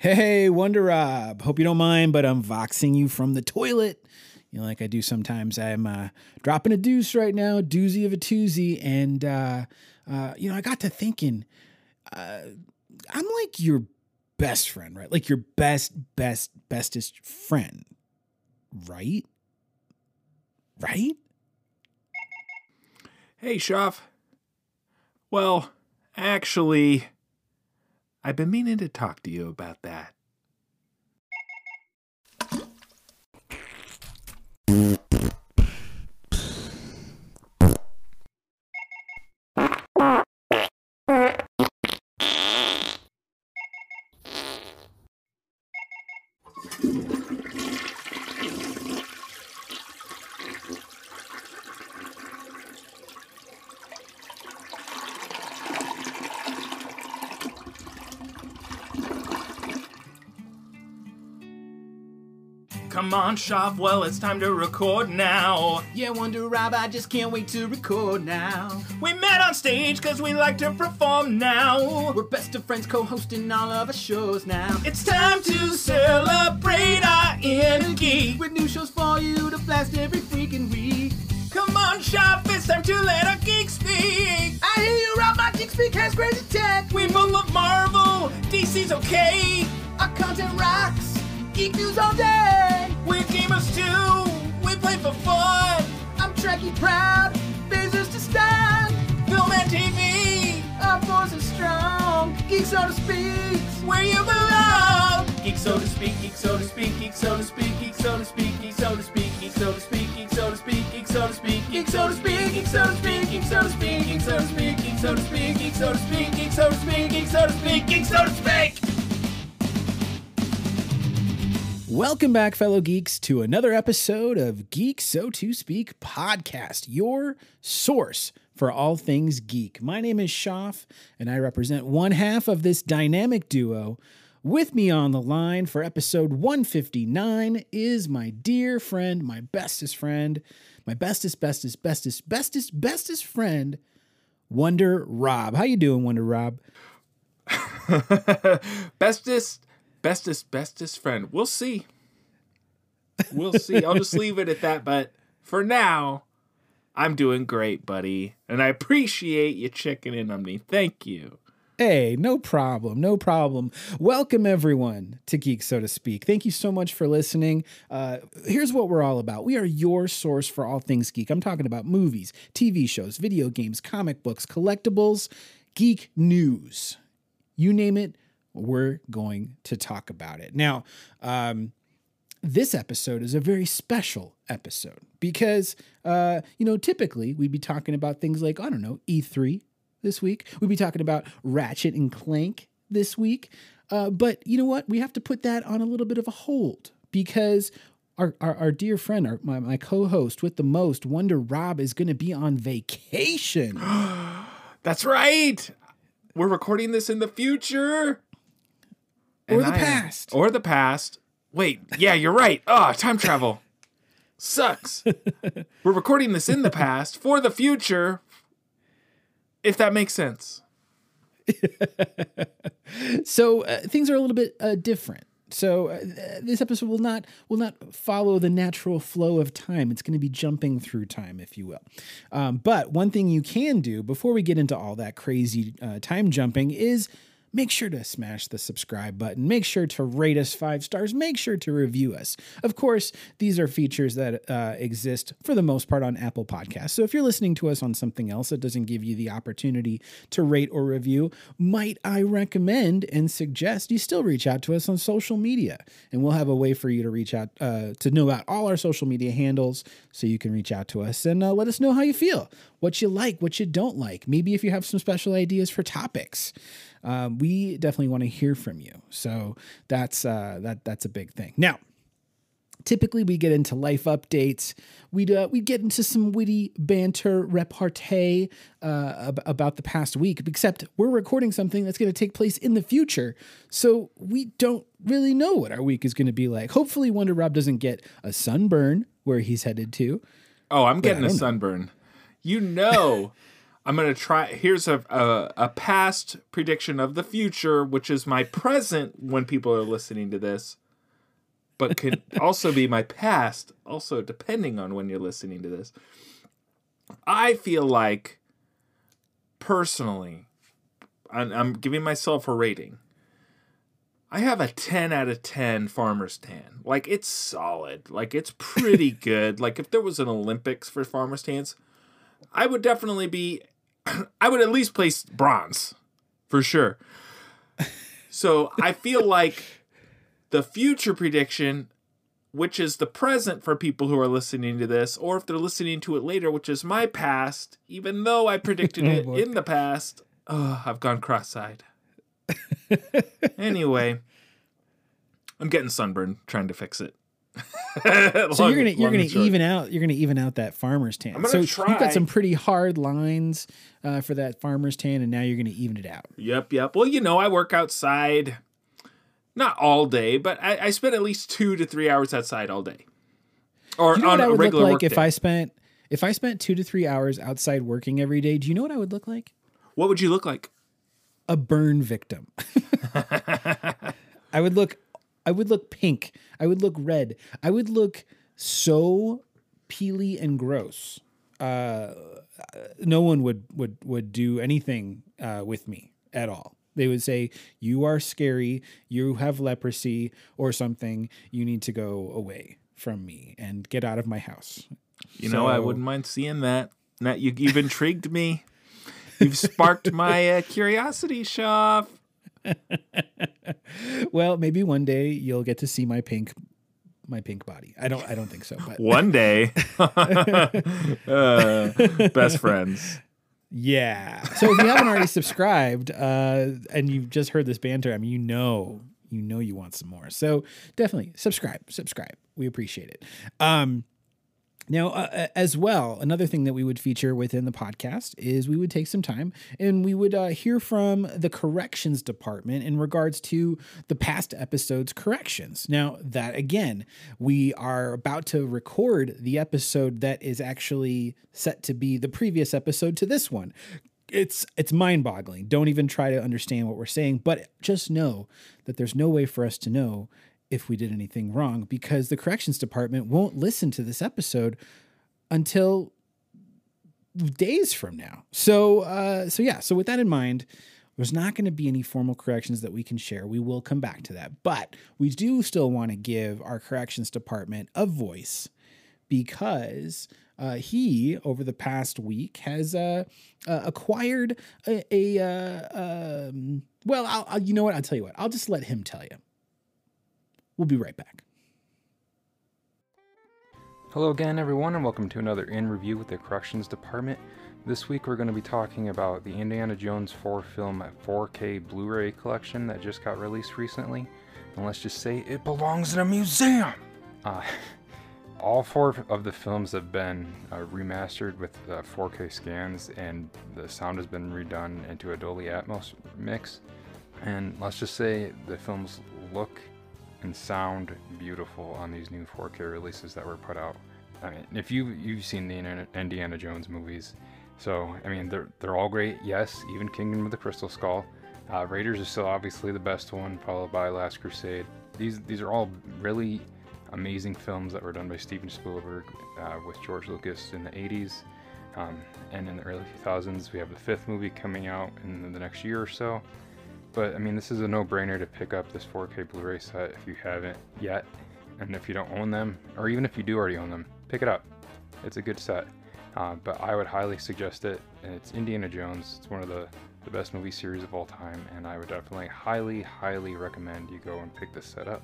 Hey, Wonder Rob. Hope you don't mind, but I'm voxing you from the toilet. You know, like I do sometimes. I'm uh, dropping a deuce right now, doozy of a toozy, and uh, uh, you know, I got to thinking. Uh, I'm like your best friend, right? Like your best, best, bestest friend, right? Right? Hey, Shoff. Well, actually, I've been meaning to talk to you about that. Shoff. Well, it's time to record now. Yeah, Wonder Rob, I just can't wait to record now. We met on stage because we like to perform now. We're best of friends co-hosting all of our shows now. It's time to celebrate our inner geek. With new shows for you to blast every freaking week. Come on, Shoff. It's time to let our geek speak. I hear you, Rob, my Geek Speak has crazy tech. We both love Marvel. DC's okay. Our content rocks. Geek news all day. Gamers too. We play for fun. I'm Trekkie proud. Phasers to stand. Film and TV. Our force is strong. Geek so to speak. Where you belong. Geek so to speak. Geek so to speak. Geek so to speak. Geek so to speak. Geek so to speak. Geek so to speak. Geek so to speak. Geek so to speak. Geek so to speak. Geek so to speak. Geek so to speak. Geek so to speak. Geek so to speak. Geek so to speak. Geek so to speak. Geek so to speak. Geek so to speak. Welcome back, fellow geeks, to another episode of Geek So to Speak podcast, your source for all things geek. My name is Shoff, and I represent one half of this dynamic duo. With me on the line for episode 159 is my dear friend, my bestest friend, my bestest, bestest, bestest, bestest, bestest friend, Wonder Rob. How you doing, Wonder Rob? bestest, bestest, bestest friend. We'll see. We'll see. I'll just leave it at that. But for now, I'm doing great, buddy. And I appreciate you checking in on me. Thank you. Hey, no problem. No problem. Welcome, everyone, to Geek, so to speak. Thank you so much for listening. Uh, here's what we're all about we are your source for all things geek. I'm talking about movies, TV shows, video games, comic books, collectibles, geek news. You name it, we're going to talk about it. Now, um, this episode is a very special episode because, uh, you know, typically we'd be talking about things like, I don't know, E3 this week. We'd be talking about Ratchet and Clank this week. Uh, but you know what? We have to put that on a little bit of a hold because our, our, our dear friend, our, my, my co host with the most, Wonder Rob, is going to be on vacation. That's right. We're recording this in the future. Or And the I past. Or the past. Wait, yeah, you're right. Oh, time travel. Sucks. We're recording this in the past for the future. If that makes sense. so uh, things are a little bit uh, different. So uh, this episode will not will not follow the natural flow of time. It's going to be jumping through time, if you will. Um, but one thing you can do before we get into all that crazy uh, time jumping is make sure to smash the subscribe button. Make sure to rate us five stars. Make sure to review us. Of course, these are features that uh, exist for the most part on Apple Podcasts. So if you're listening to us on something else that doesn't give you the opportunity to rate or review, might I recommend and suggest you still reach out to us on social media, and we'll have a way for you to reach out uh, to know about all our social media handles, so you can reach out to us and uh, let us know how you feel, what you like, what you don't like. Maybe if you have some special ideas for topics um, we definitely want to hear from you. So that's uh, that that's a big thing. Now, typically we get into life updates. We'd uh, we get into some witty banter, repartee uh, ab- about the past week. Except we're recording something that's going to take place in the future, so we don't really know what our week is going to be like. Hopefully, Wonder Rob doesn't get a sunburn where he's headed to. Oh, I'm getting a know. sunburn. You know, I'm gonna try. Here's a, a a past prediction of the future, which is my present when people are listening to this, but could also be my past, also depending on when you're listening to this. I feel like, personally, I'm, I'm giving myself a rating. I have a 10 out of 10 farmer's tan. Like, it's solid. Like, it's pretty good. Like, if there was an Olympics for farmer's tans, I would definitely be, I would at least place bronze for sure. So I feel like the future prediction, which is the present for people who are listening to this, or if they're listening to it later, which is my past, even though I predicted oh, it boy. in the past, oh, I've gone cross eyed. anyway, I'm getting sunburned trying to fix it. So you're gonna you're gonna even out you're gonna even out that farmer's tan. I'm gonna so you've got some pretty hard lines uh, for that farmer's tan, and now you're gonna even it out. Yep, yep. Well, you know, I work outside, not all day, but I, I spend at least two to three hours outside all day, or you know on a regular like if day. I spent if I spent two to three hours outside working every day? Do you know what I would look like? What would you look like? A burn victim. I would look I would look pink. I would look red. I would look so peely and gross. Uh, no one would would would do anything uh, with me at all. They would say, "You are scary. You have leprosy or something. You need to go away from me and get out of my house." You know, I wouldn't mind seeing that. That you, you've intrigued me. You've sparked my uh, curiosity, Shaw. Well, maybe one day you'll get to see my pink my pink body. I don't I don't think so, but One day, uh, best friends. Yeah. So if you haven't already subscribed uh, and you've just heard this banter, I mean, you know, you know, you want some more. So definitely subscribe, subscribe. We appreciate it. Um, now, uh, as well, another thing that we would feature within the podcast is we would take some time and we would uh, hear from the corrections department in regards to the past episode's corrections. Now, that again, we are about to record the episode that is actually set to be the previous episode to this one. It's it's mind-boggling. Don't even try to understand what we're saying, but just know that there's no way for us to know if we did anything wrong because the corrections department won't listen to this episode until days from now. So uh so yeah, so with that in mind, there's not going to be any formal corrections that we can share. We will come back to that. But we do still want to give our corrections department a voice because uh, he, over the past week, has uh, uh, acquired a, a uh, um, well, I'll, I'll, you know what? I'll tell you what. I'll just let him tell you. We'll be right back. Hello again, everyone, and welcome to another In Review with the Corrections Department. This week we're going to be talking about the Indiana Jones 4 film 4K Blu ray collection that just got released recently. And let's just say it belongs in a museum! Uh, all four of the films have been uh, remastered with uh, 4K scans, and the sound has been redone into a Dolby Atmos mix. And let's just say the films look and sound beautiful on these new 4K releases that were put out. I mean, if you you've seen the Indiana- Jones movies, so I mean they're they're all great. Yes, even Kingdom of the Crystal Skull. Uh, Raiders is still obviously the best one, followed by Last Crusade. These these are all really amazing films that were done by Steven Spielberg uh, with George Lucas in the 80s. Um, and in the early 2000s, we have the fifth movie coming out in the next year or so. But I mean, this is a no-brainer to pick up this 4K Blu-ray set if you haven't yet, and if you don't own them, or even if you do already own them, pick it up. It's a good set. Uh, but I would highly suggest it. And it's Indiana Jones. It's one of the the best movie series of all time, and I would definitely highly, highly recommend you go and pick this set up.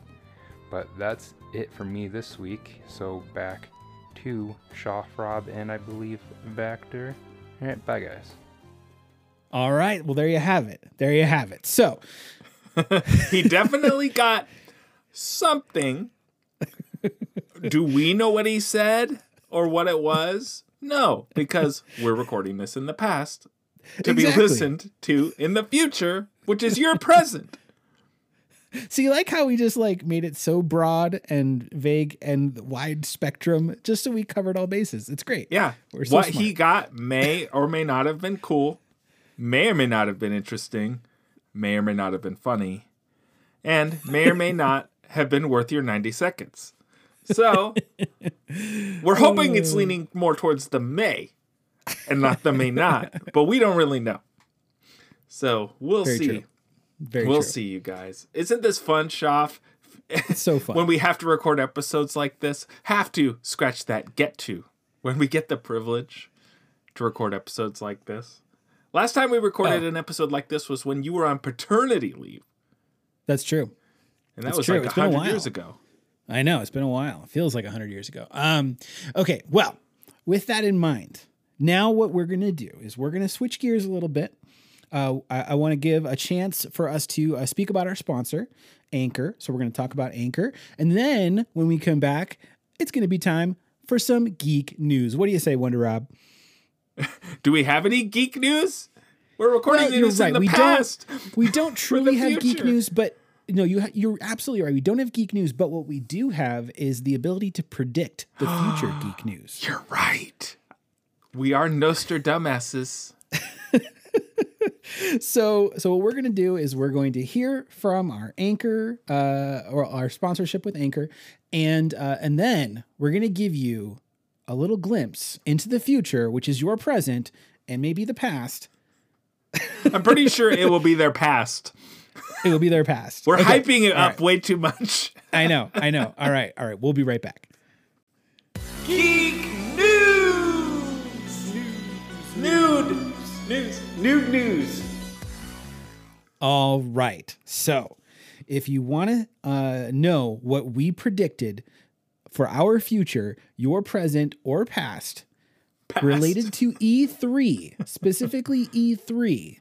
But that's it for me this week. So back to Shaw Rob and I believe Vactor. All right, bye guys. All right. Well, there you have it. There you have it. So, He definitely got something. Do we know what he said or what it was? No, because we're recording this in the past to be listened to in the future, which is your present. So you like how we just like made it so broad and vague and wide spectrum just so we covered all bases. It's great. Yeah. So what he got may or may not have been cool, may or may not have been interesting, may or may not have been funny, and may or may not have been worth your 90 seconds. So we're hoping it's leaning more towards the may and not the may not, but we don't really know. So we'll Very see. true. Very we'll true. see, you guys. Isn't this fun, Shoff? It's so fun. when we have to record episodes like this, have to scratch that get to when we get the privilege to record episodes like this. Last time we recorded Oh. an episode like this was when you were on paternity leave, That's true. and that That's was true. like It's been a hundred years ago. I know it's been a while. It feels like hundred years ago. Um, okay, well, with that in mind, now what we're gonna do is we're gonna switch gears a little bit. Uh, I, I want to give a chance for us to uh, speak about our sponsor, Anchor. So we're gonna talk about Anchor, and then when we come back, it's gonna be time for some geek news. What do you say, Wonder Rob? Do we have any geek news? We're recording Well, this in right. the We past. We don't truly have geek news, but no, you ha- you're absolutely right. We don't have geek news, but what we do have is the ability to predict the future geek news. You're right. We are Nostradamuses. So, so what we're going to do is we're going to hear from our anchor uh, or our sponsorship with Anchor, and uh, and then we're going to give you a little glimpse into the future, which is your present and maybe the past. I'm pretty sure it will be their past. It will be their past. We're Okay. hyping it All up right. way too much. I know, I know. All right, all right. We'll be right back. Geek News! Nude! News! Nude news! All right. So, if you want to uh, know what we predicted for our future, your present or past, related to E3, specifically E3,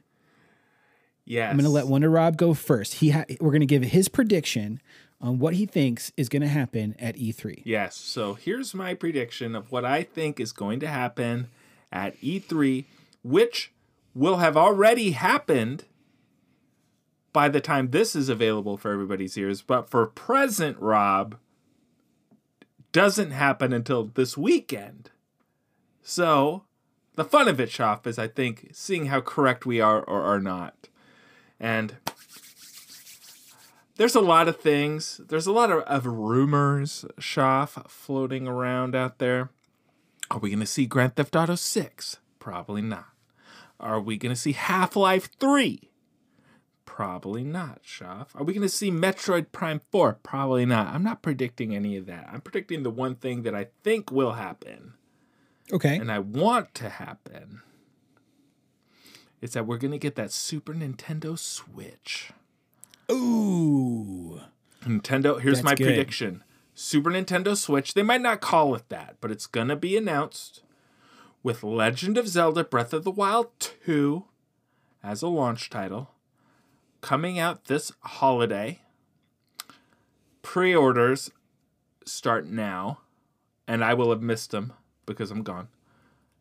Yes. I'm going to let Wonder Rob go first. He ha- we're going to give his prediction on what he thinks is going to happen at E E3. Yes. So here's my prediction of what I think is going to happen at E3, which will have already happened by the time this is available for everybody's ears. But for present, Rob, doesn't happen until this weekend. So the fun of it, Shop, is I think seeing how correct we are or are not. And there's a lot of things. There's a lot of, of rumors, Shoff, floating around out there. Are we going to see Grand Theft Auto 6? Probably not. Are we going to see Half Life 3? Probably not, Shoff. Are we going to see Metroid Prime 4? Probably not. I'm not predicting any of that. I'm predicting the one thing that I think will happen Okay. and I want to happen is that we're going to get that Super Nintendo Switch. Ooh. Nintendo, here's That's my good. prediction. Super Nintendo Switch. They might not call it that, but it's going to be announced with Legend of Zelda Breath of the Wild 2 as a launch title coming out this holiday. Pre-orders start now, and I will have missed them because I'm gone.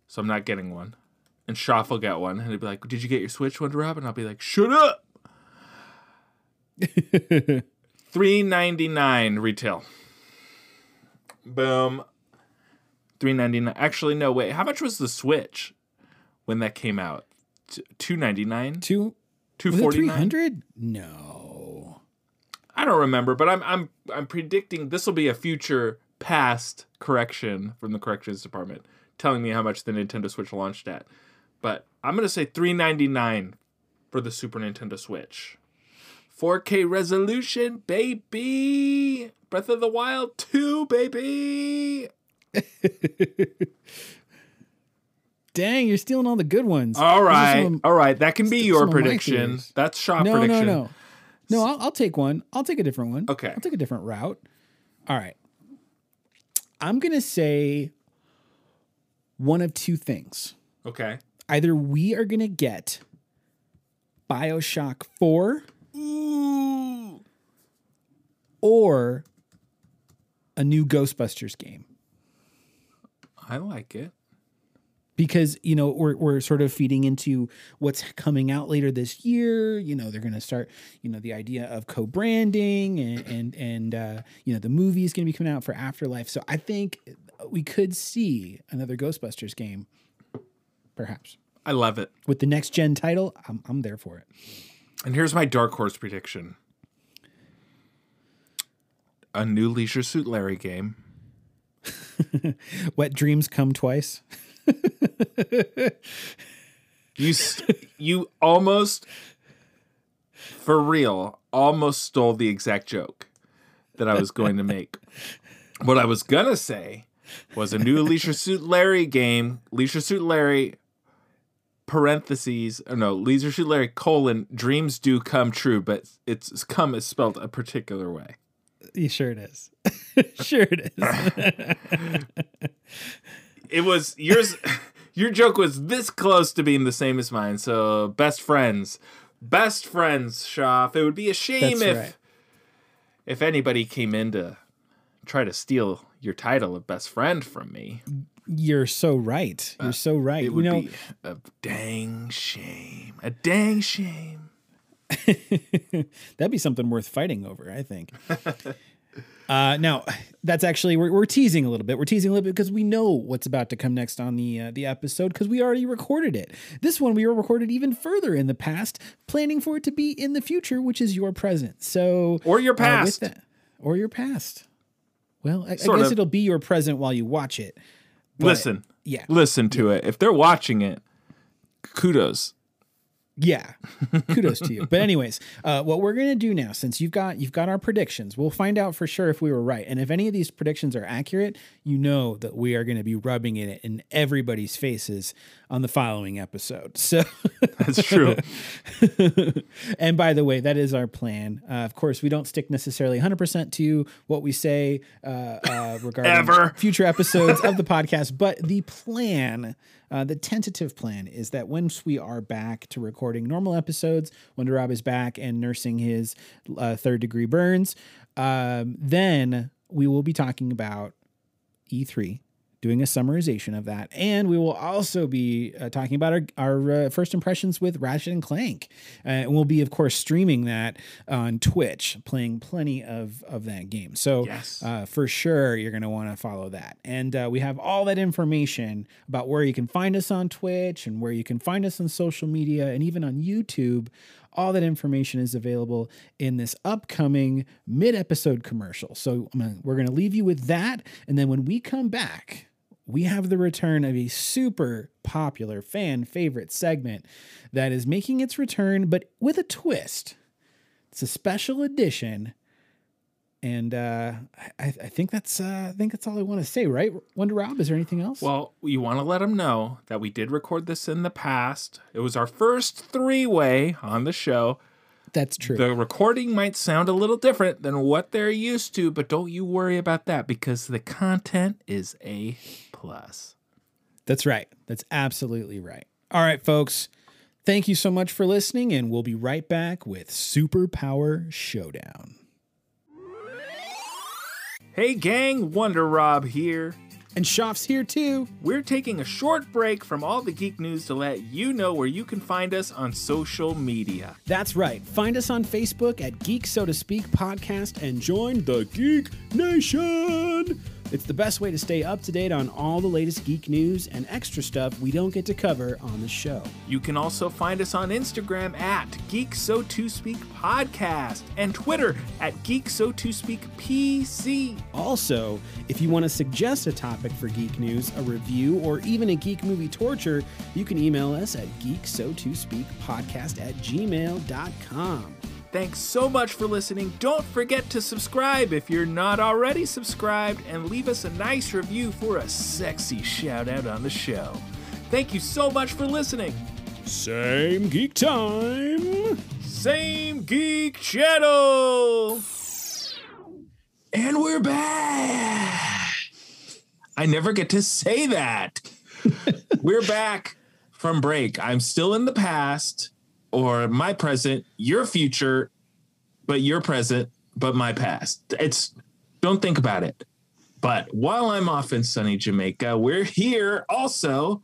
So I'm not getting one. And Shoff will get one, and he'll be like, "Did you get your Switch, Wonder Rob?" And I'll be like, "Shut up." Three ninety nine retail. Boom. Three ninety nine. Actually, no. Wait. How much was the Switch when that came out? Two ninety nine. Two. Two Was it forty three No. I don't remember, but I'm I'm I'm predicting this will be a future past correction from the corrections department telling me how much the Nintendo Switch launched at. But I'm gonna say three ninety nine for the Super Nintendo Switch. 4K resolution, baby. Breath of the Wild 2, baby. Dang, you're stealing all the good ones. All right, some all right. That can be your prediction. That's shop no, prediction. no, no. No, I'll, I'll take one. I'll take a different one. Okay. I'll take a different route. All right. I'm going to say one of two things. Okay. Either we are going to get Bioshock 4 or a new Ghostbusters game. I like it. Because you know we're we're sort of feeding into what's coming out later this year. You know they're going to start you know the idea of co-branding and and and uh, you know the movie is going to be coming out for Afterlife. So I think we could see another Ghostbusters game, perhaps I love it. with the next gen title. I'm I'm there for it. And here's my dark horse prediction: a new Leisure Suit Larry game. Wet dreams come twice. You s- you almost, for real, almost stole the exact joke that I was going to make. What I was gonna say was a new Leisure Suit Larry game. Leisure Suit Larry parentheses or no Leisure Suit Larry colon dreams do come true, but it's come is spelled a particular way. you sure it is. sure it is. It was yours. Your joke was this close to being the same as mine. So best friends, best friends, Shoff. It would be a shame That's if right. if anybody came in to try to steal your title of best friend from me. You're so right. You're uh, so right. It You would know, be a dang shame. A dang shame. That'd be something worth fighting over, I think. uh, now, that's actually we're, we're teasing a little bit. We're teasing a little bit because we know what's about to come next on the uh, the episode because we already recorded it. This one we were recorded even further in the past, planning for it to be in the future, which is your present. So Or your uh, past. that- or your past. Well, I, I guess of. it'll be your present while you watch it. But- Listen. Yeah. Listen to it. If they're watching it, kudos. Yeah, kudos to you. But anyways, uh, what we're gonna do now, since you've got you've got our predictions, we'll find out for sure if we were right, and if any of these predictions are accurate, you know that we are going to be rubbing it in everybody's faces on the following episode. So, That's true. and by the way, that is our plan. Uh, of course, we don't stick necessarily 100% to what we say uh, uh, regarding Ever. future episodes of the podcast, but the plan, uh, the tentative plan, is that once we are back to recording normal episodes, when Rob is back and nursing his uh, third degree burns, um, then we will be talking about E3, doing a summarization of that, and we will also be uh, talking about our, our uh, first impressions with Ratchet and Clank, uh, and we'll be, of course, streaming that on Twitch, playing plenty of of that game. So, Yes. uh, for sure, you're going to want to follow that, and uh, we have all that information about where you can find us on Twitch and where you can find us on social media and even on YouTube. All that information is available in this upcoming mid episode commercial. So we're going to leave you with that. And then when we come back, we have the return of a super popular fan favorite segment that is making its return, but with a twist. It's a special edition. And uh, I, I think that's uh, I think that's all I want to say, right? Wonder Rob, is there anything else? Well, you want to let them know that we did record this in the past. It was our first three way on the show. that's true. The recording might sound a little different than what they're used to, but don't you worry about that because the content is A plus. That's right. That's absolutely right. All right, folks. Thank you so much for listening, and we'll be right back with Superpower Showdown. Hey gang, Wonder Rob here. And Shoff's here too. We're taking a short break from all the geek news to let you know where you can find us on social media. That's right. Find us on Facebook at Geek So to Speak Podcast and join the Geek Nation. It's the best way to stay up to date on all the latest geek news and extra stuff we don't get to cover on the show. You can also find us on Instagram at Geek So To Speak Podcast and Twitter at Geek So To Speak PC. Also, if you want to suggest a topic for geek news, a review, or even a geek movie torture, you can email us at geeksotospeakpodcast at gmail.com. Thanks so much for listening. Don't forget to subscribe if you're not already subscribed and leave us a nice review for a sexy shout out on the show. Thank you so much for listening. Same geek time. Same Geek Channel! And we're back! I never get to say that. we're back from break. I'm still in the past, or my present, your future, but your present, but my past. It's don't think about it. But while I'm off in sunny Jamaica, we're here also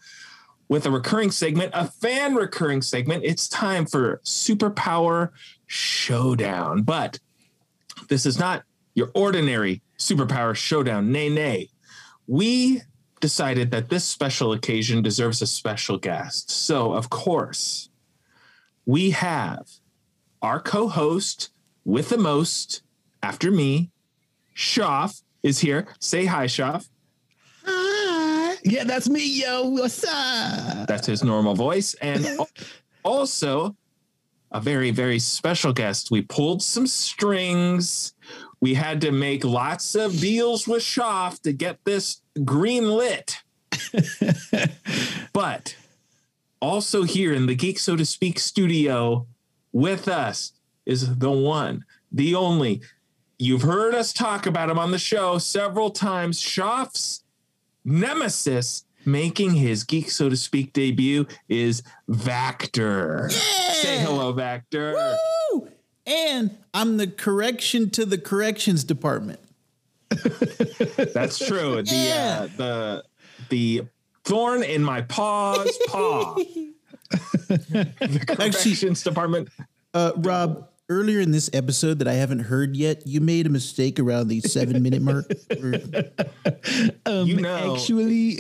with a recurring segment, a fan recurring segment. It's time for Superpower Showdown. But this is not your ordinary Superpower Showdown. Nay, nay. We decided that this special occasion deserves a special guest. So, of course, we have our co host with the most after me, Shoff, is here. Say hi, Shoff. Hi. Yeah, that's me, yo. What's up? That's his normal voice. And also, a very, very special guest. We pulled some strings. We had to make lots of deals with Shoff to get this green lit. but also here in the Geek So to Speak studio with us is the one, the only. You've heard us talk about him on the show several times. Shoff's nemesis making his Geek So to Speak debut is Vactor. Say hello, Vactor. Woo! And I'm the correction to the corrections department. That's true. The Yeah. uh, the the thorn in my paw's paw. the corrections department. Uh, Rob, earlier in this episode that I haven't heard yet, you made a mistake around the seven minute mark. Or- you know, Actually,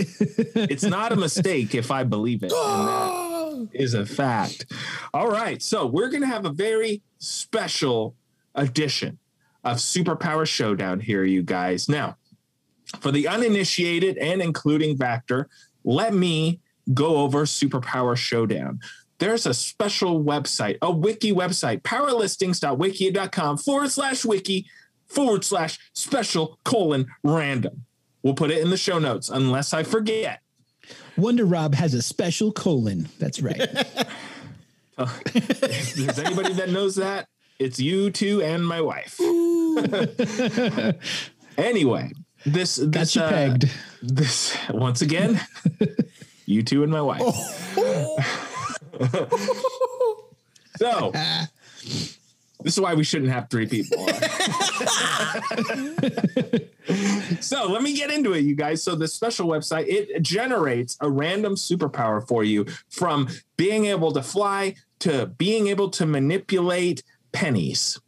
it's not a mistake if I believe it. And that is a fact. All right. So we're going to have a very special edition of Superpower Showdown here, you guys. Now, for the uninitiated and including Vactor, let me go over Superpower Showdown. There's a special website, a wiki website, powerlistings.wiki.com forward slash wiki forward slash special colon random. We'll put it in the show notes unless I forget. Wonder Rob has a special colon. That's right. Uh, if there's anybody that knows that, it's you two and my wife. anyway, this this you uh, pegged. this once again, you two and my wife. so this is why we shouldn't have three people. so let me get into it, you guys. So this special website it generates a random superpower for you from being able to fly to being able to manipulate pennies,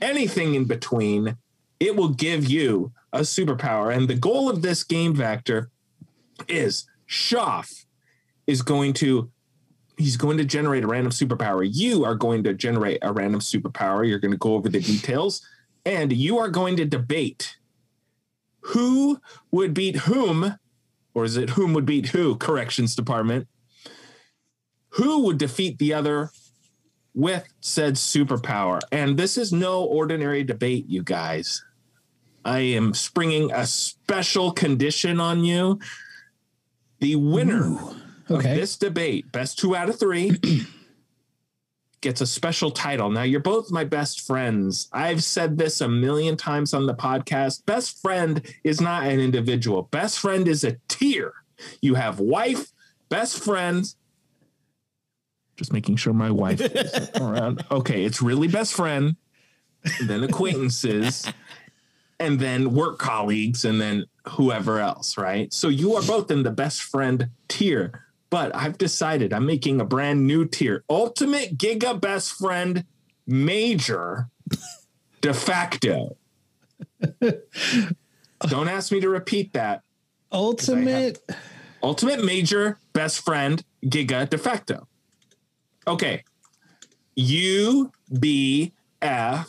anything in between. It will give you a superpower, and the goal of this game Vactor is Shoff is going to he's going to generate a random superpower. You are going to generate a random superpower. You're going to go over the details and you are going to debate who would beat whom, or is it whom would beat who? Corrections department. Who would defeat the other with said superpower? And this is no ordinary debate, you guys. I am springing a special condition on you. The winner Okay. of this debate, best two out of three, gets a special title. Now, you're both my best friends. I've said this a million times on the podcast. Best friend is not an individual, best friend is a tier. You have wife, best friends. Just making sure my wife is around. Okay, it's really best friend, then acquaintances, and then work colleagues, and then whoever else, right? So you are both in the best friend tier but I've decided I'm making a brand new tier Ultimate Giga Best Friend Major de facto. Don't ask me to repeat that. Ultimate. Ultimate Major Best Friend Giga de facto. Okay. U B F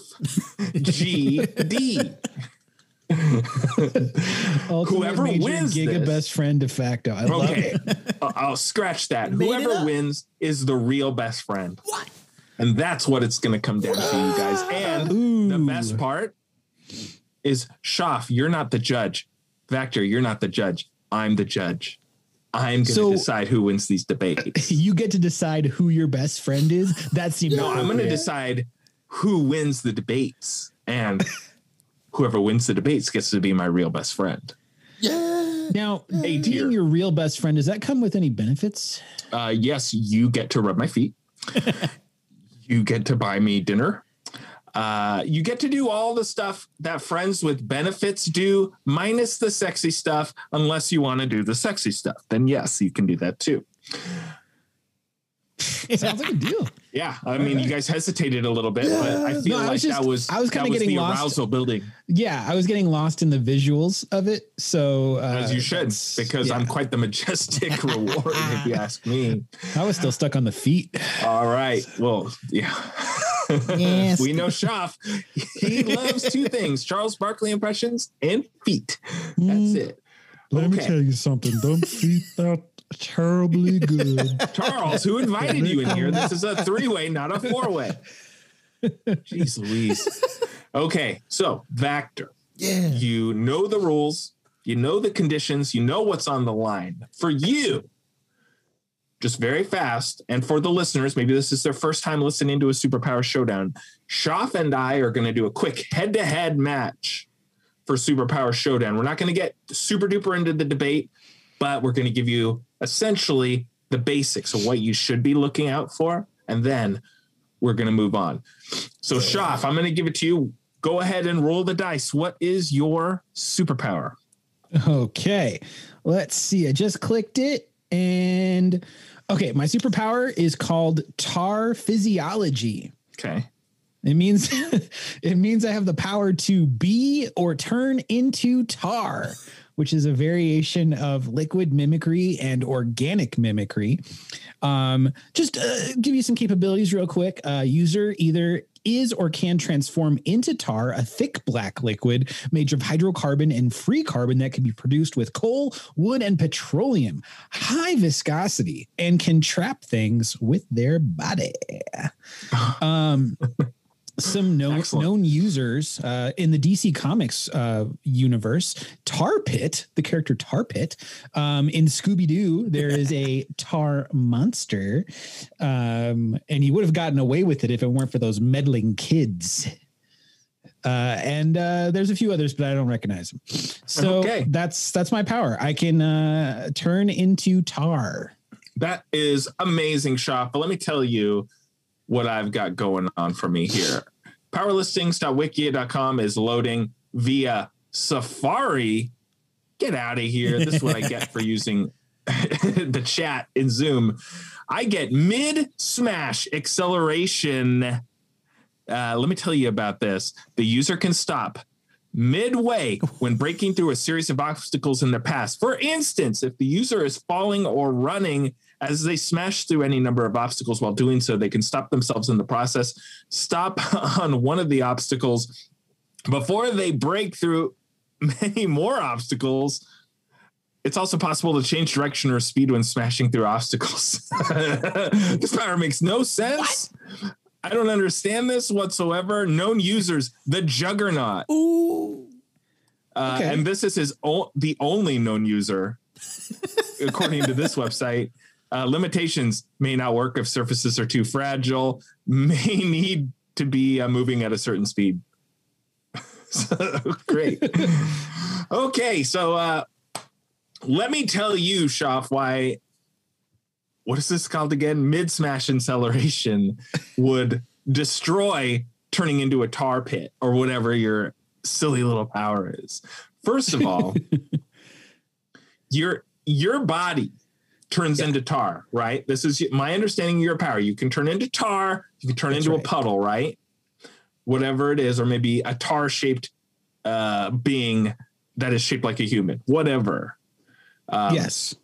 G D. Ultimate Whoever Major wins Giga this- best friend de facto. I love Okay, it. I'll- I'll scratch that. Made Whoever wins is the real best friend. What? And that's what it's going to come down to, you guys. And the Ooh. best part is Shoff, you're not the judge. Vactor, you're not the judge. I'm the judge. I'm going to So- decide who wins these debates. You get to decide who your best friend is. That seems no, I'm going to decide who wins the debates. And whoever wins the debates gets to be my real best friend. Yeah. Now, A tier. being your real best friend, does that come with any benefits? uh, yes, you get to rub my feet. you get to buy me dinner. Uh, you get to do all the stuff that friends with benefits do, minus the sexy stuff, unless you want to do the sexy stuff. Then, yes, you can do that too. Sounds like a deal. Yeah, I mean, you guys hesitated a little bit, but I feel No, I like was just- that was I was kinda getting the lost. arousal building, Yeah, I was getting lost in the visuals of it. So uh, as you should, because yeah. I'm quite the majestic reward, if you ask me. I was still stuck on the feet. All right, well, yeah. Yes. we know Shoff. He loves two things: Charles Barkley impressions and feet. That's it. Let me tell you something. Them feet are terribly good. Charles, who invited you in here? This is a three-way, not a four-way. Jeez Louise. Okay, so Vactor. Yeah. You know the rules, you know the conditions, you know what's on the line. For you, just very fast, and for the listeners, maybe this is their first time listening to a Superpower Showdown. Shoff and I are going to do a quick head-to-head match for Superpower Showdown. We're not going to get super duper into the debate, but we're going to give you essentially the basics of what you should be looking out for, and then we're going to move on. So, Shoff, I'm going to give it to you. Go ahead and roll the dice. What is your superpower? Okay, let's see. I just clicked it, and okay, my superpower is called Tar Physiology. Okay. It means it means I have the power to be or turn into tar, which is a variation of liquid mimicry and organic mimicry. Um, just uh, give you some capabilities real quick. Uh, user either is or can transform into tar, a thick black liquid made of hydrocarbon and free carbon that can be produced with coal, wood, and petroleum. High viscosity and can trap things with their body. Um, some known Excellent. known users uh, in the DC Comics uh, universe. Tar Pit, the character Tar Pit, um, in Scooby Doo, there is a tar monster, um, and he would have gotten away with it if it weren't for those meddling kids. Uh, and uh, there's a few others, but I don't recognize them. So Okay. that's that's my power. I can uh, turn into tar. That is amazing, Shop. But let me tell you what I've got going on for me here. Powerlistings.wikia.com is loading via Safari. Get out of here. This is what I get for using the chat in Zoom. I get mid smash acceleration. Uh, let me tell you about this. The user can stop midway when breaking through a series of obstacles in the past. For instance, if the user is falling or running as they smash through any number of obstacles while doing so, they can stop themselves in the process, stop on one of the obstacles before they break through many more obstacles. It's also possible to change direction or speed when smashing through obstacles. this power makes no sense. I don't understand this whatsoever. Known users, the Juggernaut. Ooh. Uh, Okay. And this is his o- the only known user, according to this website. Uh, limitations may not work if surfaces are too fragile. May need to be uh, moving at a certain speed. so, great. okay, so uh, let me tell you, Shoff, why. What is this called again? Mid smash acceleration would destroy turning into a tar pit or whatever your silly little power is. First of all, your your body turns into tar, right? This is my understanding of your power. You can turn into tar, you can turn That's into right. a puddle, right? Whatever it is, or maybe a tar shaped uh, being that is shaped like a human, whatever. Um, yes.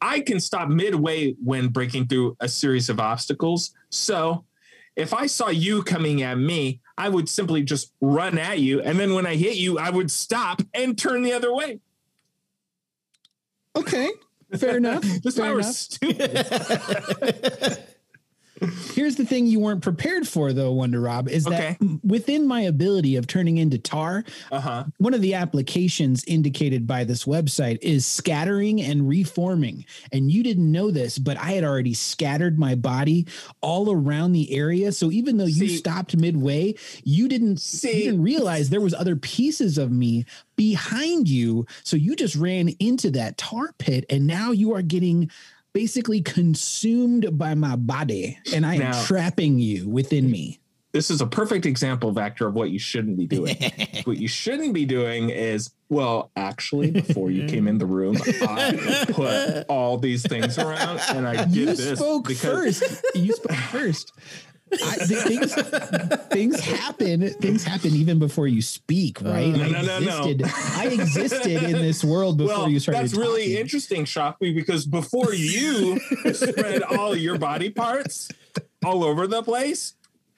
I can stop midway when breaking through a series of obstacles. So if I saw you coming at me, I would simply just run at you. And then when I hit you, I would stop and turn the other way. Okay. Fair enough. This Fair enough. stupid. Here's the thing you weren't prepared for, though, Wonder Rob, is Okay. that within my ability of turning into tar, Uh huh. one of the applications indicated by this website is scattering and reforming. And you didn't know this, but I had already scattered my body all around the area. So even though you stopped midway, you didn't See- you didn't realize there was other pieces of me behind you. So you just ran into that tar pit, and now you are getting basically consumed by my body, and I am trapping you within me. this is a perfect example, Vactor, of what you shouldn't be doing. what you shouldn't be doing is, well, actually, before you came in the room, I put all these things around and I did You this. spoke because- first. You spoke first. I, th- things, things happen. Things happen even before you speak, right? No, I no, no, no. existed. I existed in this world before Well, you started. that's really talking. interesting, Shockley, because before you spread all your body parts all over the place,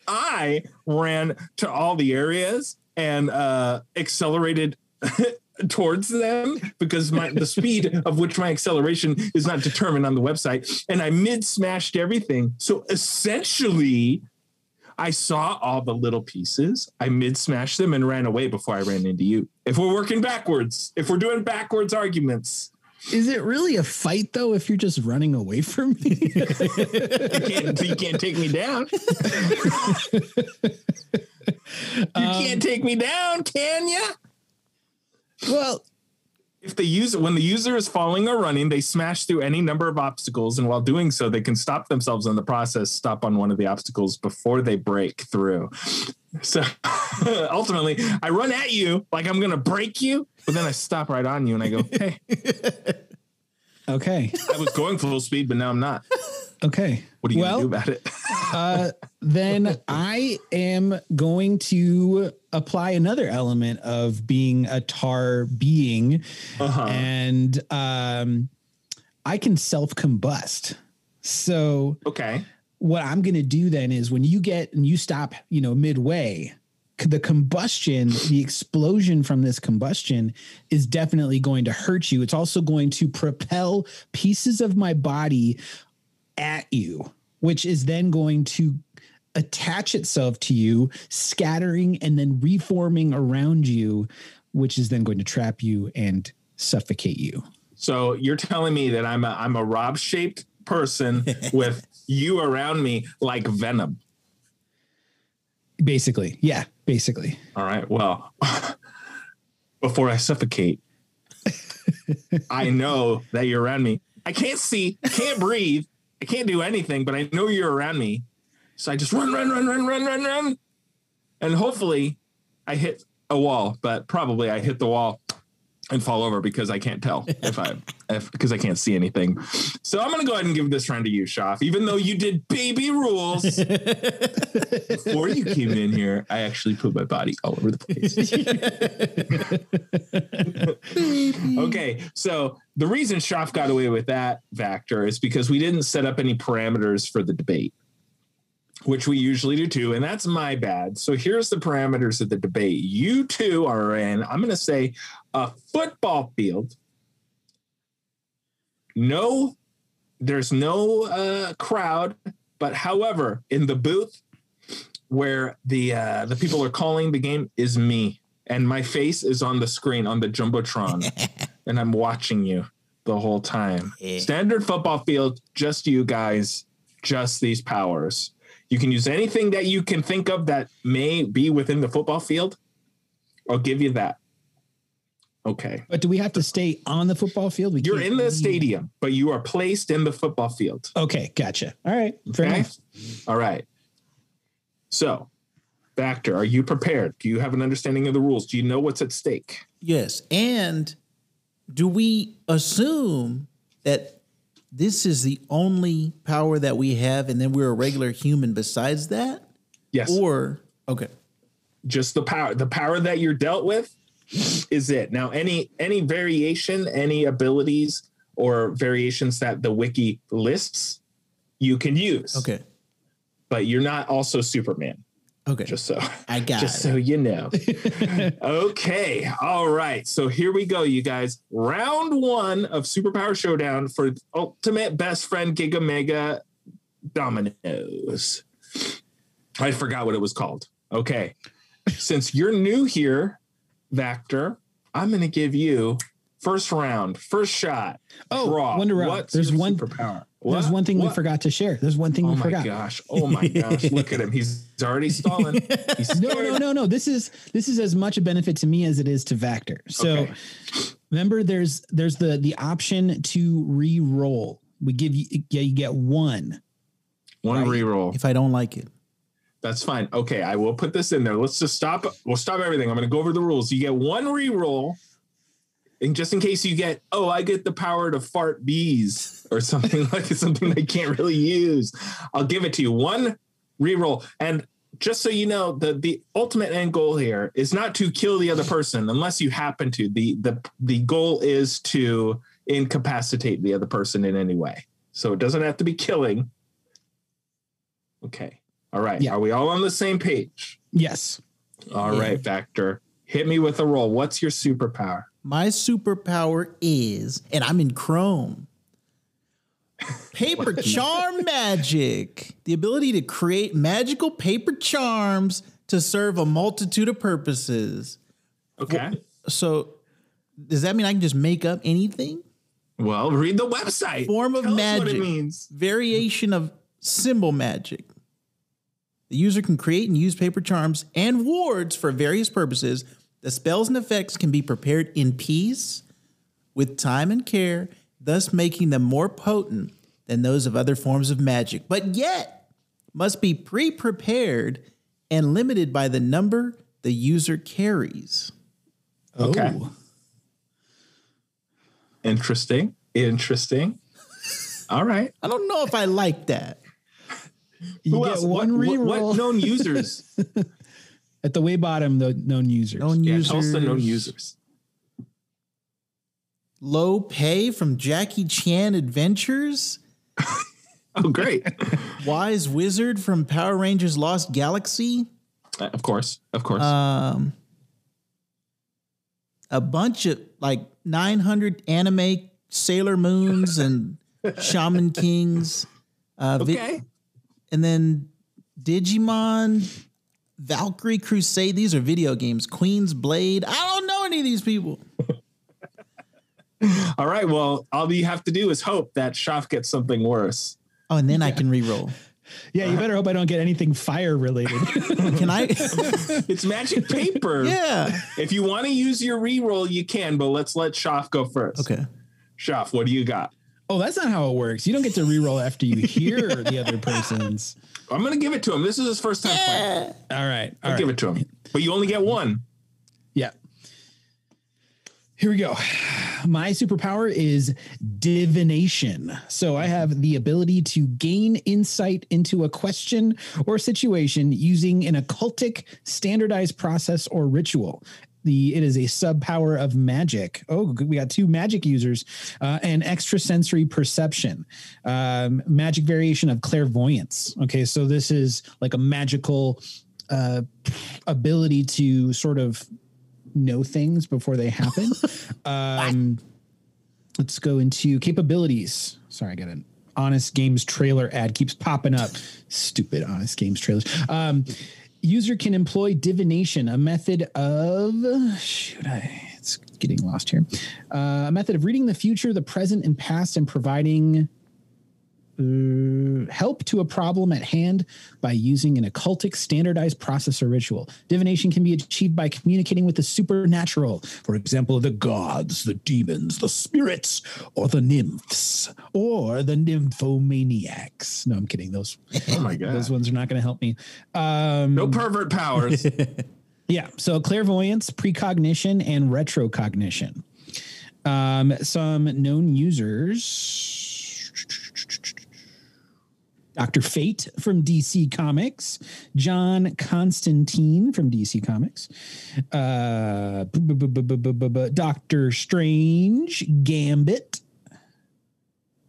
I ran to all the areas and uh, accelerated towards them because my the speed of which my acceleration is not determined on the website, and I mid smashed everything. So essentially. I saw all the little pieces. I mid smashed them and ran away before I ran into you. If we're working backwards, if we're doing backwards arguments, Is it really a fight though? If you're just running away from me, you can't, you can't take me down. you can't um, take me down, can you? Well, If the user, when the user is falling or running, they smash through any number of obstacles, and while doing so, they can stop themselves in the process, stop on one of the obstacles before they break through. So ultimately, I run at you like I'm gonna break you, but then I stop right on you and I go, "Hey, okay, I was going full speed, but now I'm not. okay. What are you well, gonna do about it?" uh, then I am going to apply another element of being a tar being, Uh-huh. and um, I can self combust. So Okay. what I'm going to do then is when you get and you stop, you know, midway, the combustion, the explosion from this combustion is definitely going to hurt you. It's also going to propel pieces of my body at you, which is then going to attach itself to you, scattering and then reforming around you, which is then going to trap you and suffocate you. So you're telling me that I'm a I'm a Rob shaped person with you around me like venom. Basically. Yeah, basically. All right. Well, before I suffocate, I know that you're around me. I can't see, can't breathe, I can't do anything, but I know you're around me. So I just run, run, run, run, run, run, run. And hopefully I hit a wall, but probably I hit the wall and fall over because I can't tell if I if because I can't see anything. So I'm gonna go ahead and give this round to you, Shoff. Even though you did baby rules before you came in here, I actually put my body all over the place. okay, so the reason Shoff got away with that Vactor is because we didn't set up any parameters for the debate. Which we usually do too, and that's my bad. So here's the parameters of the debate. You two are in, I'm going to say, a football field. No, there's no uh, crowd, but however, in the booth where the uh, the people are calling the game is me, and my face is on the screen on the jumbotron, and I'm watching you the whole time. Standard football field, just you guys, just these powers. You can use anything that you can think of that may be within the football field. I'll give you that. Okay. But do we have to stay on the football field? We You're in the leave. stadium, but you are placed in the football field. Okay, gotcha. All right, fair Okay? enough. All right. So, Vactor, are you prepared? Do you have an understanding of the rules? Do you know what's at stake? Yes. And do we assume that this is the only power that we have and then we're a regular human besides that? Yes. Or, okay. just the power the power that you're dealt with is it now any any variation any abilities or variations that the wiki lists you can use Okay. but you're not also superman Okay. just so I got just it. so you know. Okay all right. So here we go you guys. Round one of superpower showdown for ultimate best friend giga mega dominoes. I forgot what it was called. Okay. Since you're new here Vactor i'm going to give you first round first shot. Oh, draw. Wonder Rob, What's there's one- superpower There's one thing we forgot to share. There's one thing Oh we my forgot. gosh! Oh my gosh! Look at him. He's already stalling. He's No, no, no, no. This is this is as much a benefit to me as it is to Vactor. So Okay. remember, there's there's the the option to re-roll. We give you yeah, you get one. One Right. reroll. If I don't like it. That's fine. Okay, I will put this in there. Let's just stop. We'll stop everything. I'm going to go over the rules. You get one reroll, and just in case you get, oh, I get the power to fart bees or something like something they can't really use. I'll give it to you. One reroll, and just so you know, the the ultimate end goal here is not to kill the other person unless you happen to. the the The goal is to incapacitate the other person in any way. So it doesn't have to be killing. Okay. All right. Yeah. Are we all on the same page? Yes. All right, Vactor. Hit me with a roll. What's your superpower? My superpower is, and I'm in Chrome. Paper charm magic. The ability to create magical paper charms to serve a multitude of purposes. Okay. So, does that mean I can just make up anything? Well, read the website. Form of Tell magic. what it means. Variation of symbol magic. The user can create and use paper charms and wards for various purposes. The spells and effects can be prepared in peace, with time and care, thus making them more potent than those of other forms of magic, but yet must be pre prepared and limited by the number the user carries. Oh. Okay. Oh. Interesting. Interesting. All right. I don't know if I like that. You Who get else? one what, reroll what, what known users? at the way bottom. The known users. Known yeah, users. tell us the known users. Low pay from Jackie Chan Adventures. Oh, great. Wise Wizard from Power Rangers Lost Galaxy. Uh, of course. Of course. Um, a bunch of like 900 anime Sailor Moons and Shaman Kings. Uh, vi- okay. and then Digimon, Valkyrie Crusade. These are video games. Queen's Blade. I don't know any of these people. All right. Well, all you have to do is hope that Shoff gets something worse. Oh, and then I can re-roll. Yeah, you better hope I don't get anything fire related. Can I? It's magic paper. yeah. If you want to use your reroll, you can, but let's let Shoff go first. Okay. Shoff, what do you got? oh, that's not how it works. You don't get to reroll after you hear the other person's. I'm going to give it to him. This is his first time playing. All right. I'll All give right. it to him. But you only get one. Yeah. Here we go. My superpower is divination. So I have the ability to gain insight into a question or situation using an occultic standardized process or ritual. The it is a sub power of magic. Oh, we got two magic users uh, and extrasensory perception, um, magic variation of clairvoyance. Okay, so this is like a magical uh, ability to sort of know things before they happen. um, let's go into capabilities. Sorry, I got an Honest Games trailer ad keeps popping up. Stupid Honest Games trailers. Um, user can employ divination, a method of shoot, I it's getting lost here. Uh, a method of reading the future, the present, and past, and providing uh, help to a problem at hand by using an occultic standardized process or ritual. Divination can be achieved by communicating with the supernatural, for example, the gods, the demons, the spirits, or the nymphs, or the nymphomaniacs. No, I'm kidding. Those Oh my God. those ones are not going to help me. Um, No pervert powers. yeah. So clairvoyance, precognition, and retrocognition. Um, some known users. Dr. Fate from DC Comics, John Constantine from DC Comics, uh, Doctor Strange, Gambit,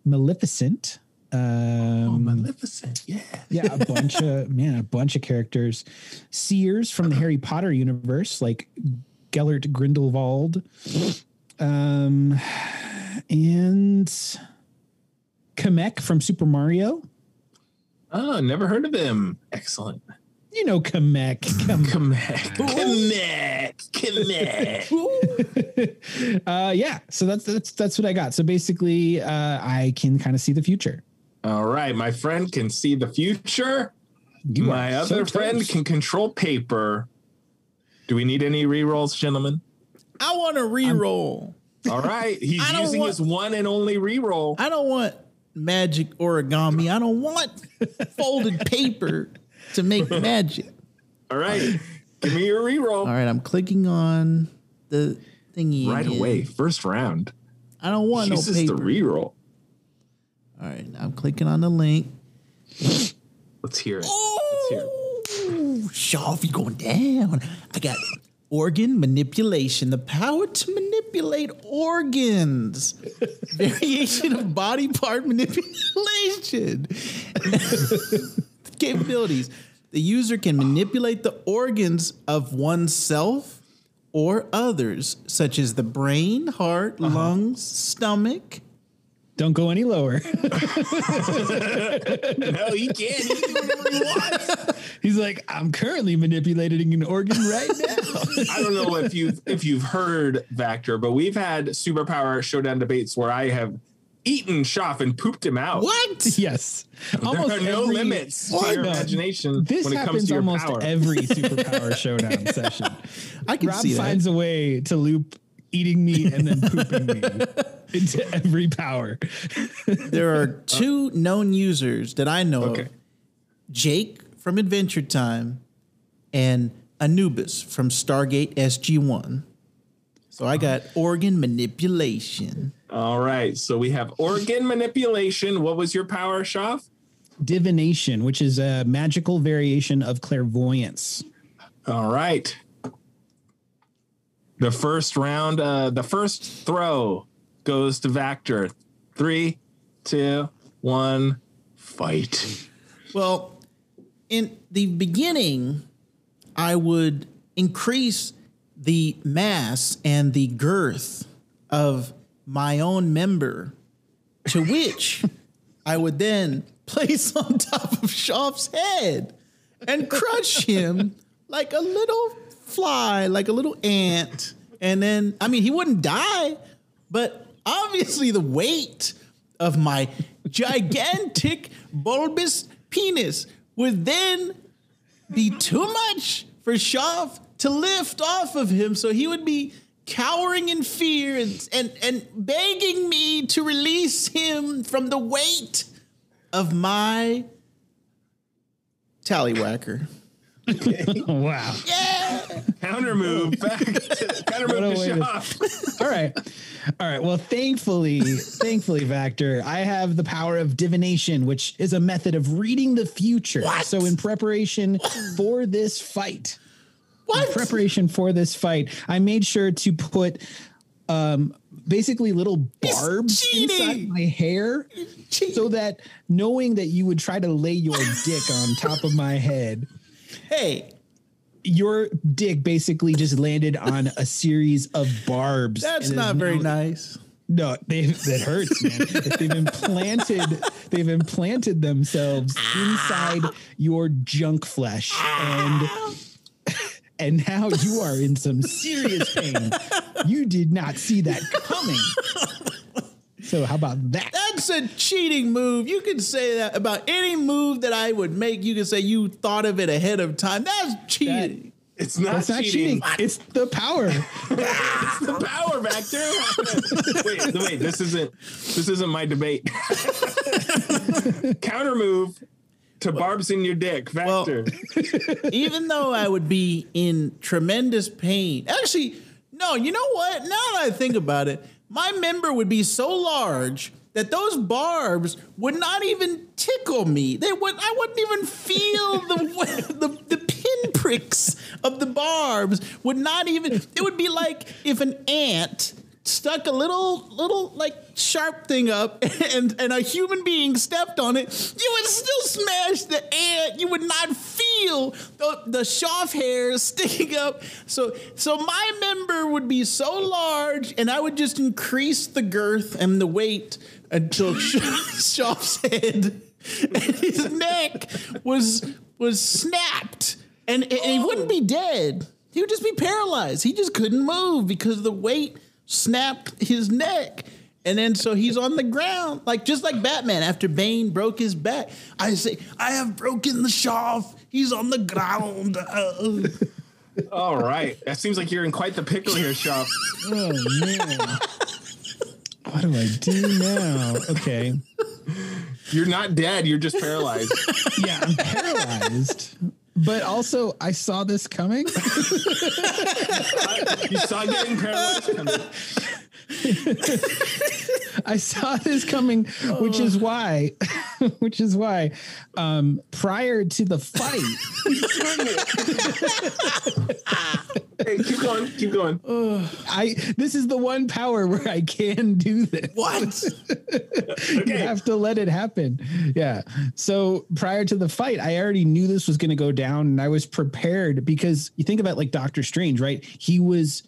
Maleficent, um, Maleficent. Yeah. yeah, a bunch of man, a bunch of characters. Seers from the Harry Potter universe, like Gellert Grindelwald, um, and Kamek from Super Mario. Oh, never heard of him. Excellent. You know Kamek. Kam- Kamek. Kamek. Kamek. uh, yeah, so that's that's that's what I got. So basically, uh, I can kind of see the future. All right. My friend can see the future. You My are so other friend can control paper. Do we need any rerolls, gentlemen? I want to re-roll. All right. He's using want- his one and only reroll. I don't want magic origami. I don't want folded paper. to make magic. All right. Give me your reroll. All right, I'm clicking on the thingy Right again. away. First round. I don't want no Jesus, paper. the reroll. All right, I'm clicking on the link. Let's hear it. Let's hear it. Ooh, Shoff, you going down. I got organ manipulation, the power to manipulate organs, variation of body part manipulation. Capabilities. The user can manipulate the organs of oneself or others, such as the brain, heart, uh-huh. lungs, stomach. Don't go any lower. No, he can't. He can do whatever he wants. He's like, I'm currently manipulating an organ right now. I don't know if you've if you've heard Vactor, but we've had superpower showdown debates where I have eaten Shoff and pooped him out. What? yes. There are no every- limits to your No. imagination This when it comes happens to your almost power. every superpower showdown session. I can Rob see that. finds a way to loop eating me and then pooping me into every power. There are uh, two known users that I know Okay. of. Jake from Adventure Time and Anubis from Stargate SG1. So I got uh-huh. organ manipulation. All right, so we have organ manipulation. What was your power, Shoff? Divination, which is a magical variation of clairvoyance. All right. The first round, uh, the first throw goes to Vactor. Three, two, one, fight. Well, in the beginning, I would increase the mass and the girth of my own member, to which I would then place on top of Shoff's head and crush him like a little fly, like a little ant. And then, I mean, he wouldn't die, but obviously the weight of my gigantic bulbous penis would then be too much for Shoff to lift off of him. So he would be cowering in fear and, and, and begging me to release him from the weight of my tallywhacker. Oh, wow. Yeah. Counter move back. To, counter move way to to- All right. All right. Well, thankfully, thankfully, Vactor, I have the power of divination, which is a method of reading the future. So, in preparation for this fight, What? in preparation for this fight, I made sure to put um, basically little barbs cheating. inside my hair so that knowing that you would try to lay your dick on top of my head, Hey, your dick basically just landed on a series of barbs. that's not very now- nice. No, they that hurts, man. If they've implanted, they've implanted themselves inside your junk flesh, and and now you are in some serious pain. You did not see that coming. So how about that? That's a cheating move. You can say that about any move that I would make. You can say you thought of it ahead of time. That's cheating. It's not That's not cheating. cheating. It's the power. It's the power Vactor. wait, wait. This isn't. This isn't my debate. Counter move to barbs in your dick, Well- Even though I would be in tremendous pain. Actually, no, you know what? Now that I think about it, my member would be so large that those barbs would not even tickle me. They would I wouldn't even feel the the, the pinpricks of the barbs would not even it would be like if an ant stuck a little little like sharp thing up and and a human being stepped on it you would still smash the ant. You would not feel the, the shaft hairs sticking up. So so my member would be so large and i would just increase the girth and the weight until Shoff's head and his neck was was snapped and, and he wouldn't be oh. dead. He would just be paralyzed. He just couldn't move because the weight snapped his neck. And then so he's on the ground, like just like Batman after Bane broke his back. I say, I have broken the shaft. He's on the ground. Uh, All right. That seems like you're in quite the pickle here, Shoff. Oh man. What do I do now? Okay. You're not dead. You're just paralyzed. Yeah, I'm paralyzed. But also, I saw this coming. you saw getting paralyzed. coming. I saw this coming, which is why, which is why, um, prior to the fight, Hey, keep going. Keep going. I this is the one power where I can do this. What? You have to let it happen. Yeah. So prior to the fight, I already knew this was going to go down, and I was prepared because you think about like Doctor Strange, right? He was.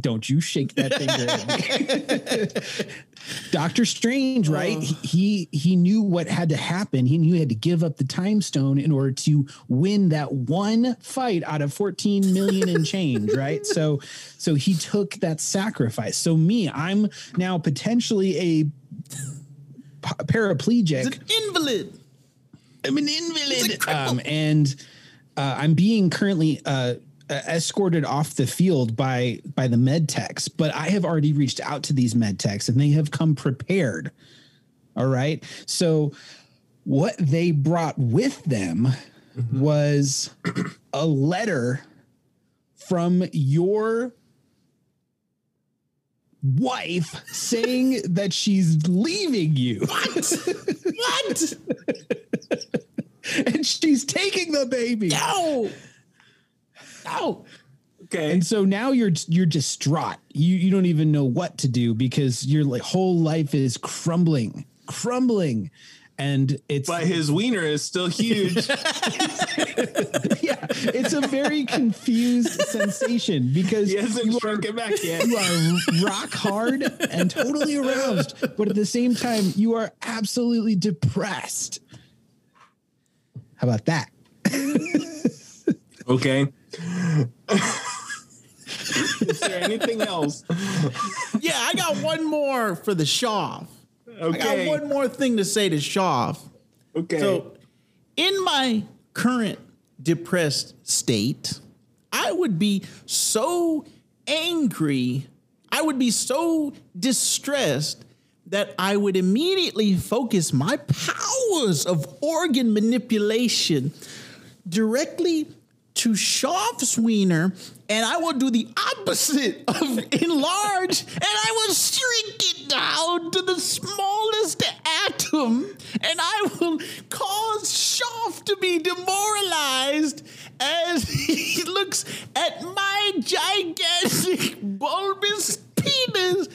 Don't you shake that finger. Doctor Strange, right? He he knew what had to happen. He knew he had to give up the time stone in order to win that one fight out of 14 million and change, right? So so he took that sacrifice. So me, I'm now potentially a p- paraplegic. It's an invalid. I'm an invalid. Um, and uh, I'm being currently uh, Uh, escorted off the field by by the med techs, but I have already reached out to these med techs and they have come prepared. All right. So what they brought with them mm-hmm. was a letter from your wife saying that she's leaving you. What? what? and she's taking the baby. No. No. Okay. And so now you're you're distraught. You you don't even know what to do because your like whole life is crumbling, crumbling, and it's but his wiener is still huge. yeah, it's a very confused sensation because he hasn't you are, shrunk it back yet. you are rock hard and totally aroused, but at the same time you are absolutely depressed. How about that? Okay. Is there anything else? Yeah, I got one more for the Shoff. I Okay. got one more thing to say to Shoff. okay. So, in my current depressed state, I would be so angry, I would be so distressed that I would immediately focus my powers of organ manipulation directly to Shoff's wiener, and I will do the opposite of enlarge, and I will shrink it down to the smallest atom, and I will cause Schaaf to be demoralized as he looks at my gigantic bulbous penis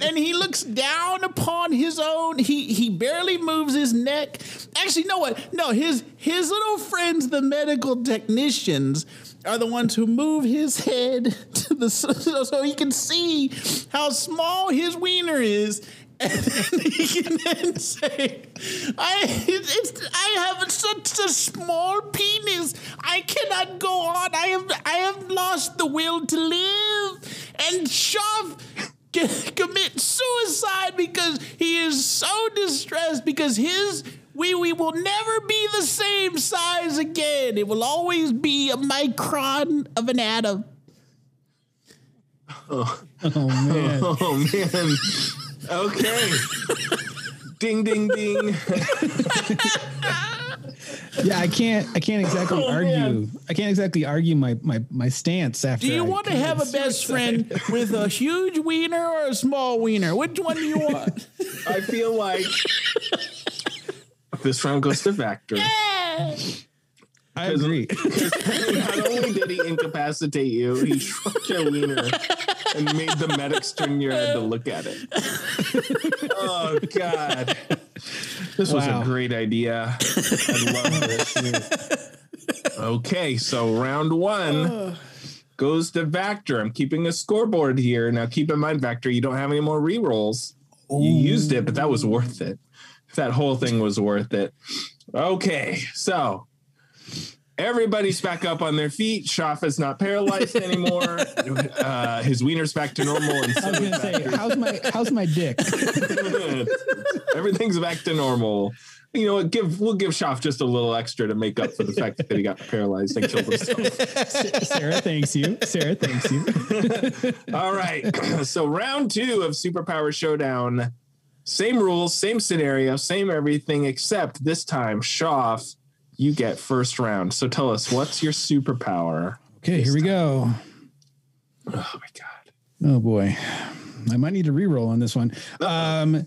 and he looks down upon his own he he barely moves his neck actually know what no his his little friends the medical technicians are the ones who move his head to the so, so he can see how small his wiener is and then he can then say, I, it's, I have such a small penis. I cannot go on. I have, I have lost the will to live. And Shoff commit suicide because he is so distressed because his we wee will never be the same size again. It will always be a micron of an atom. Oh, oh man. oh man. Okay. ding ding ding. Yeah, I can't. I can't exactly Oh, argue. man. I can't exactly argue my my my stance after. Do you I want to have a best friend with a huge wiener or a small wiener? Which one do you want? I feel like this round goes to Vactor. Yeah. I agree. Not only did he incapacitate you, he shrunk your wiener and made the medics turn your head to look at it. Oh God. This was a great idea. I love this. Okay, so round one goes to Vactor. I'm keeping a scoreboard here. Now keep in mind, Vactor, you don't have any more rerolls. You used it, but that was worth it. That whole thing was worth it. Okay, so everybody's back up on their feet. Shoff is not paralyzed anymore. Uh, his wiener's back to normal. And I was gonna say, how's my how's my dick? Everything's back to normal. You know what? Give we'll give Shoff just a little extra to make up for the fact that he got paralyzed and killed himself. Sarah thanks you. Sarah thanks you. All right. so round two of Superpower Showdown Same rules, same scenario, same everything, except this time, Shoff, you get first round. So tell us, what's your superpower? Okay, here we go. Oh my god. Oh boy, I might need to re-roll on this one. Um,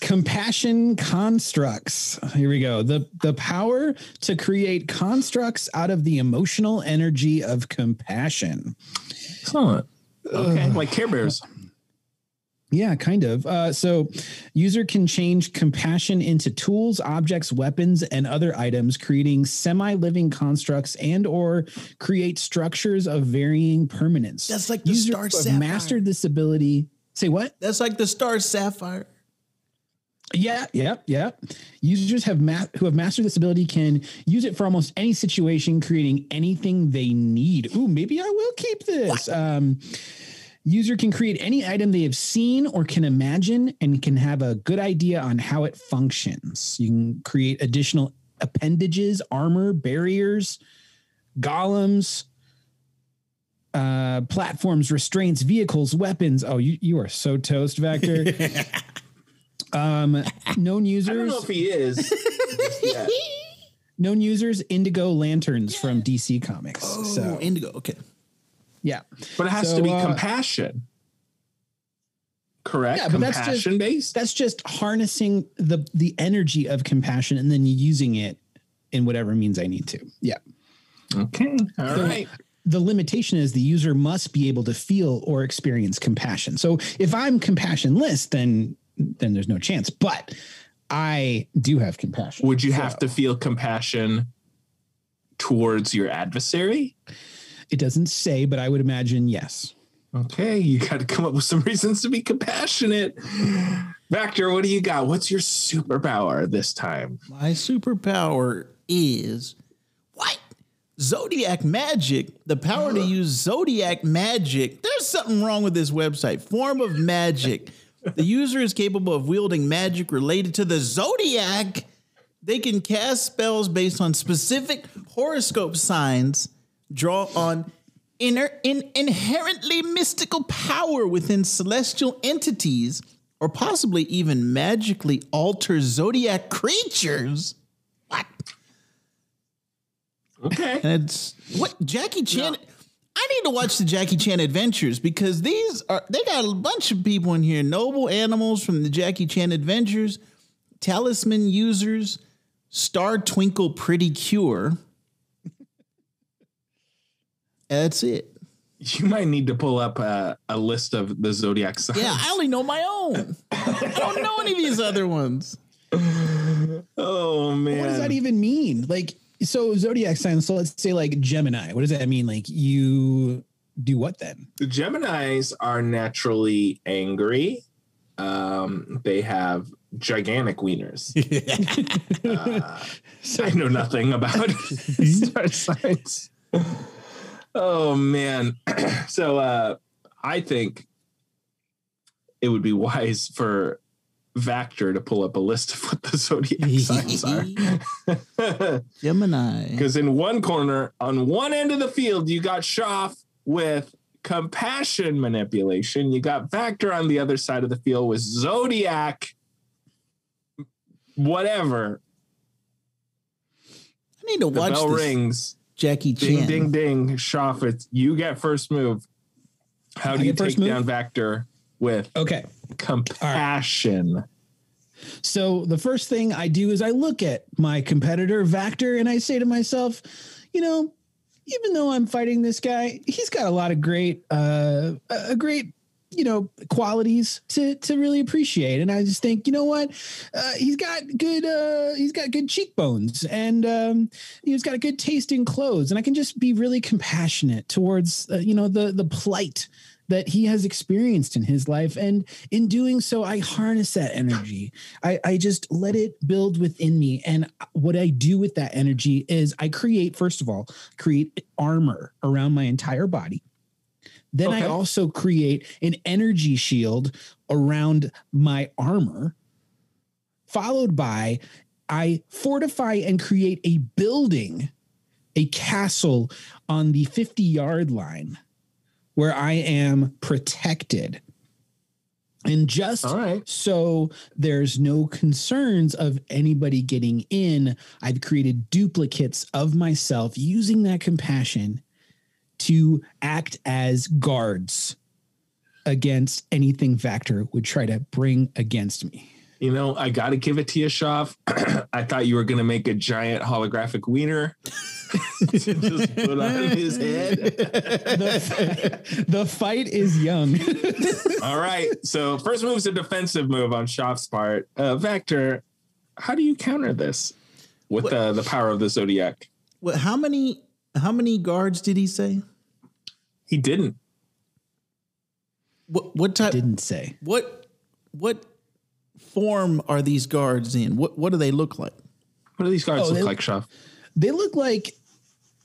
compassion constructs. Here we go. The the power to create constructs out of the emotional energy of compassion. Excellent. Okay. like Care Bears. Yeah, kind of. Uh, so, user can change compassion into tools, objects, weapons, and other items, creating semi-living constructs and/or create structures of varying permanence. That's like the User Star Sapphire. mastered this ability. Say what? That's like the star sapphire. Yeah, yeah, yeah. Users have ma- who have mastered this ability can use it for almost any situation, creating anything they need. Ooh, maybe I will keep this. Um, user can create any item they have seen or can imagine, and can have a good idea on how it functions. You can create additional appendages, armor, barriers, golems. Uh, platforms, restraints, vehicles, weapons. Oh, you, you are so toast, Vactor. um, known users. I don't know if he is. yeah. known users indigo lanterns from dc comics Oh, so indigo. Okay. Yeah But it has So, to be uh, compassion. Correct? Yeah, but that's just- based? that's just harnessing the the energy of compassion and then using it in whatever means i need to yeah Okay. All right. the limitation is the user must be able to feel or experience compassion so if i'm compassionless then then there's no chance but i do have compassion Would you have to feel compassion towards your adversary? It doesn't say but i would imagine yes Okay, you got to come up with some reasons to be compassionate. Vactor, what do you got? What's your superpower this time? My superpower is what? Zodiac magic. The power to use zodiac magic. There's something wrong with this website. Form of magic. the user is capable of wielding magic related to the zodiac. They can cast spells based on specific horoscope signs, draw on inner, in, inherently mystical power within celestial entities, or possibly even magically alter zodiac creatures. What? Okay. And it's what Jackie Chan. I need to watch the Jackie Chan Adventures because these are they got a bunch of people in here. Noble animals from the Jackie Chan Adventures, talisman users, Star Twinkle Pretty Cure. That's it. You might need to pull up a, a list of the zodiac signs. Yeah, I only know my own. I don't know any of these other ones. Oh man. What does that even mean? Like, so zodiac signs. So let's say like Gemini. What does that mean? Like, you do what then? The Geminis are naturally angry. Um, they have gigantic wieners. Uh, I know nothing about star signs. Oh man. so uh I think it would be wise for Vactor to pull up a list of what the zodiac signs are. Gemini. Because in one corner, on one end of the field, you got Shoff with compassion manipulation. You got Vactor on the other side of the field with Zodiac, whatever. I need to The watch bell this rings. Jackie Ding, Chan. ding, ding. Shoff, it's you get first move. How I do you take move? down Vactor with Okay. compassion? So the first thing I do is I look at my competitor Vactor and I say to myself, you know, even though I'm fighting this guy, he's got a lot of great, uh, a great, you know, qualities to to really appreciate. And I just think, you know what, uh, he's got good, uh, he's got good cheekbones, and um, he's got a good taste in clothes, and I can just be really compassionate towards, uh, you know, the the plight that he has experienced in his life. And in doing so, I harness that energy. I, I just let it build within me. And what I do with that energy is I create, first of all, create armor around my entire body. Then I also create an energy shield around my armor, followed by I fortify and create a building, a castle on the 50 yard line where I am protected. And just right. so there's no concerns of anybody getting in, I've created duplicates of myself using that compassion to act as guards against anything Vactor would try to bring against me. You know, I got to give it to you, Shoff. I thought you were going to make a giant holographic wiener to just put on his head. The, the fight is young. All right. So, first move's a defensive move on Shoff's part. Uh, Vactor, how do you counter this with the, the power of the Zodiac? Well, how many how many guards did he say? He didn't. What what type Didn't say. what what form are these guards in? What what do they look like? What do these guards Oh, look they- like, Shoff? They look like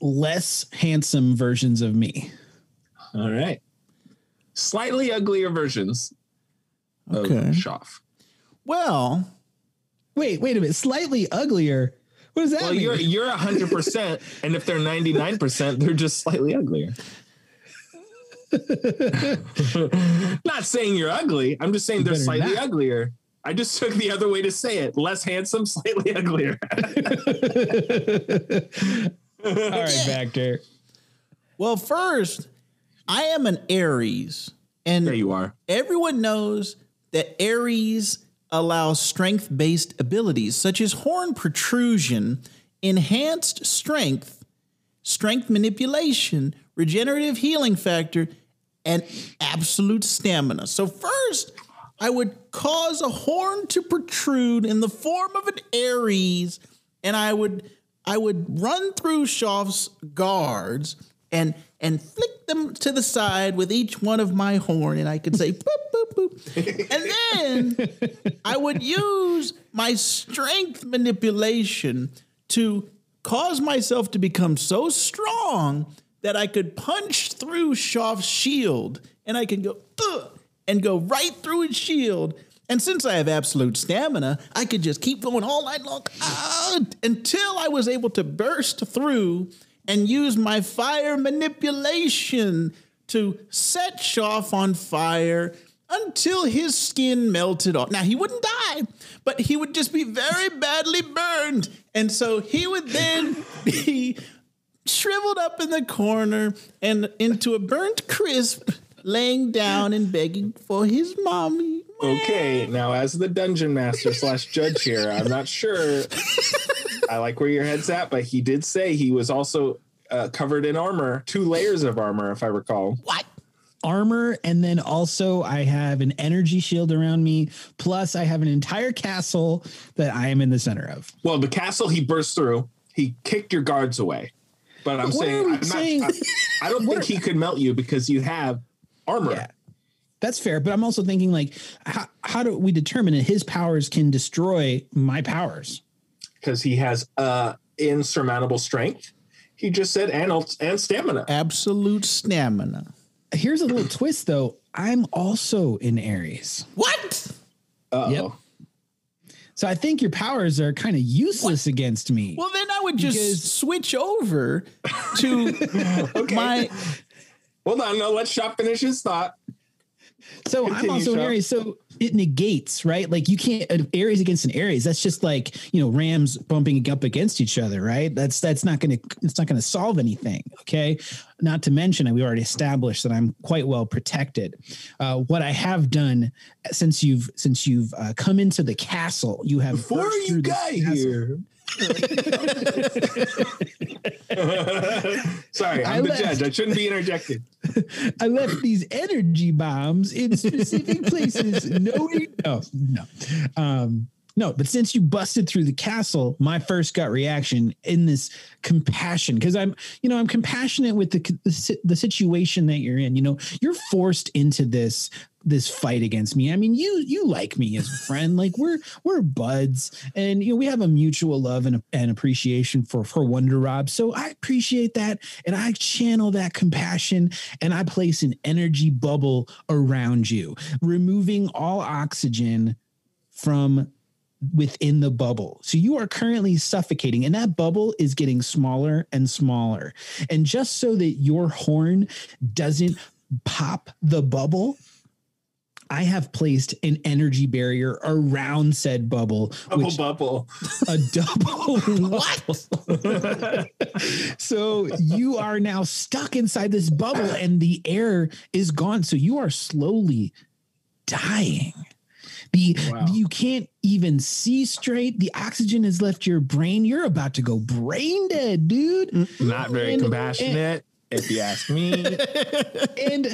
less handsome versions of me. All right. Slightly uglier versions of Okay. Shoff. Well, Wait, wait a minute. Slightly uglier. What does that Well, mean? you're you're hundred percent, and if they're ninety nine percent, they're just slightly uglier. Not saying you're ugly. I'm just saying they're slightly not. uglier. I just took the other way to say it. Less handsome, slightly uglier. All right, Vactor. well, first, I am an Aries, and there you are. everyone knows that Aries allows strength based abilities such as horn protrusion, enhanced strength, strength manipulation, regenerative healing factor, and absolute stamina. So, first, I would cause a horn to protrude in the form of an Aries, and I would I would run through Shoff's guards and and flick them to the side with each one of my horn, and I could say boop boop boop, and then I would use my strength manipulation to cause myself to become so strong that I could punch through Shoff's shield, and I can go and go right through his shield. And since I have absolute stamina, I could just keep going all night long ah, until I was able to burst through and use my fire manipulation to set Shoff on fire until his skin melted off. Now, he wouldn't die, but he would just be very badly burned. And so he would then be shriveled up in the corner and into a burnt crisp, laying down and begging for his mommy. Okay, now as the dungeon master slash judge here, I'm not sure. I like where your head's at, but he did say he was also uh, covered in armor, two layers of armor, if I recall. What? Armor, and then also I have an energy shield around me. Plus, I have an entire castle that I am in the center of. Well, the castle he burst through, he kicked your guards away. But I'm What saying, are we I'm saying? Not, I, I don't think he could melt you because you have armor. Yeah. That's fair, but I'm also thinking like, how, how do we determine that his powers can destroy my powers? because he has uh insurmountable strength. He just said and and stamina. Absolute stamina. Here's a little twist, though. I'm also in Aries, What? Uh-oh. Yep. so I think your powers are kind of useless against me. Well, then I would just Because- switch over to my. Hold on, no, let's Shoff finish his thought. So I'm also an. Aries. So it negates, right? Like you can't an Aries against an Aries. That's just like you know Rams bumping up against each other, right? That's that's not gonna it's not gonna solve anything. Okay. Not to mention, we already established that I'm quite well protected. Uh, what I have done since you've since you've uh, come into the castle, you have Before you got castle. Sorry, I'm I the left. judge. I shouldn't be interjected. I left these energy bombs in specific places. No, no, no. Um, no, but since you busted through the castle, my first gut reaction in this compassion, because I'm, you know, I'm compassionate with the, the the situation that you're in. You know, you're forced into this this fight against me. I mean, you you like me as a friend. Like we're we're buds, and you know we have a mutual love and, and appreciation for for Wonder Rob. So I appreciate that, and I channel that compassion, and I place an energy bubble around you, removing all oxygen from within the bubble. So you are currently suffocating, and that bubble is getting smaller and smaller. And just so that your horn doesn't pop the bubble, I have placed an energy barrier around said bubble, Bubble which bubble. a double what? so you are now stuck inside this bubble and the air is gone. So you are slowly dying. The, Wow. you can't even see straight. The oxygen has left your brain. You're about to go brain dead, dude. Not very And- compassionate, if you ask me. and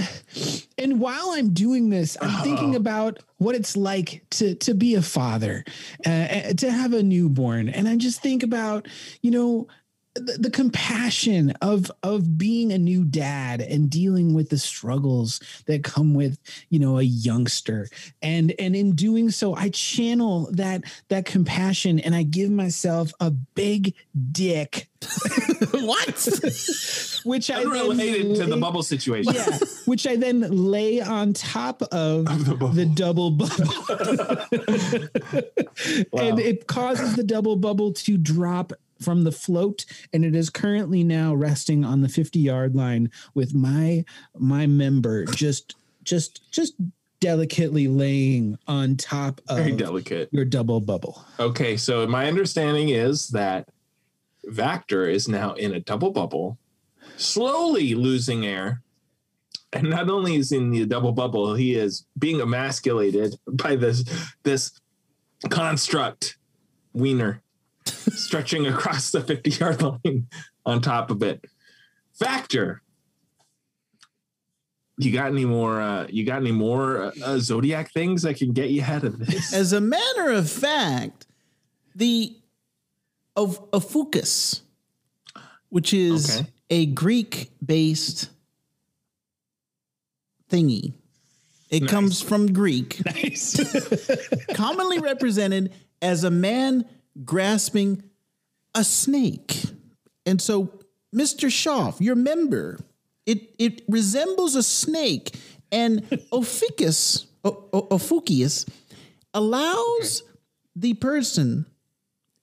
and while I'm doing this, I'm thinking about what it's like to to be a father, uh, uh, to have a newborn, and I just think about you know the, the compassion of of being a new dad and dealing with the struggles that come with you know a youngster and and in doing so i channel that that compassion and i give myself a big dick what? which i then Unrelated to the bubble situation. yeah, which I then lay on top of the, double bubble. And it causes the double bubble to drop from the float and it is currently now resting on the 50 yard line with my my member just just just delicately laying on top of Very delicate. your double bubble. Okay, so my understanding is that Vactor is now in a double bubble, slowly losing air. And not only is he in the double bubble, he is being emasculated by this this construct wiener stretching across the 50 yard line on top of it. Vactor. You got any more? Uh, you got any more uh, uh, zodiac things that can get you ahead of this? As a matter of fact, the of Ophiuchus, which is Okay. a Greek-based thingy. It comes from Greek, Nice. commonly represented as a man grasping a snake. And so, Mr. Shoff, your member, it, it resembles a snake. And Ophiuchus, O- O- allows the person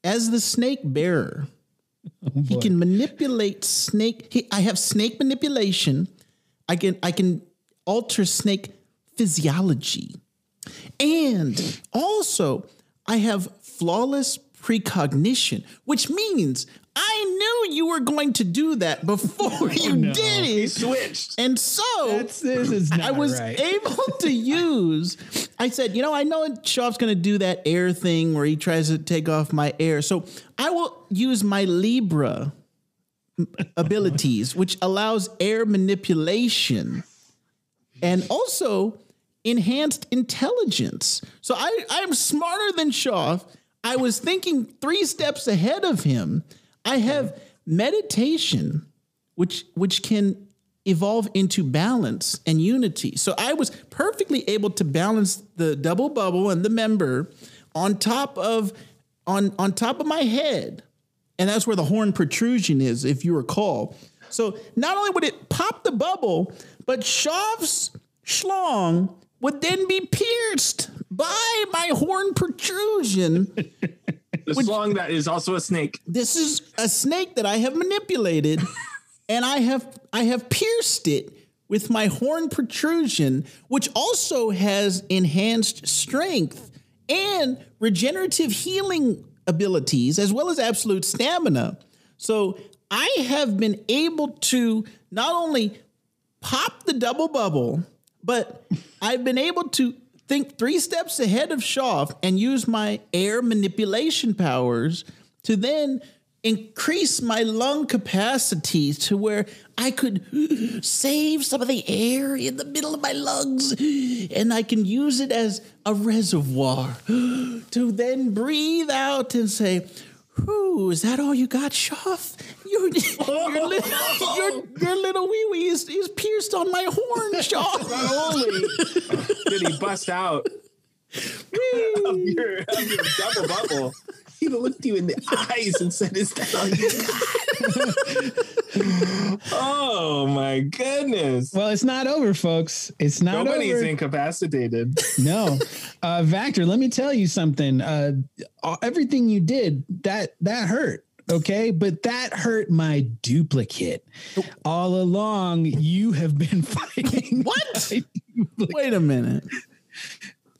as the snake bearer. Oh, he can manipulate snake. He, I have snake manipulation. I can I can alter snake physiology. And also, I have flawless precognition, which means I knew you were going to do that before oh, you no. did He it. switched. And so That's, this is I was right. able to use. I said, you know, I know Shoff's going to do that air thing where he tries to take off my air, so I will use my Libra abilities, which allows air manipulation and also enhanced intelligence. So I, I'm smarter than Shoff. I was thinking three steps ahead of him. I have meditation, which which can evolve into balance and unity. So I was perfectly able to balance the double bubble and the member on top of on on top of my head. And that's where the horn protrusion is, if you recall. So not only would it pop the bubble, but Shoff's schlong would then be pierced by my horn protrusion. The slong that is also a snake. this is a snake that I have manipulated, and I have I have pierced it with my horn protrusion, which also has enhanced strength and regenerative healing abilities, as well as absolute stamina. So I have been able to not only pop the double bubble, but I've been able to think three steps ahead of Shoff and use my air manipulation powers to then increase my lung capacity to where I could save some of the air in the middle of my lungs and I can use it as a reservoir to then breathe out and say, Whew, is that all you got, Shoff? Your, your, little, your, your little wee wee is, is pierced on my horn, Shoff. Not only did he bust out of your, of your double bubble, he looked you in the eyes and said, Is that all you got? oh my goodness. well, it's not over, folks. It's not over. Nobody's over. incapacitated. no uh Vactor, let me tell you something uh, everything you did that that hurt okay but that hurt my duplicate all along you have been fighting What? Wait a minute.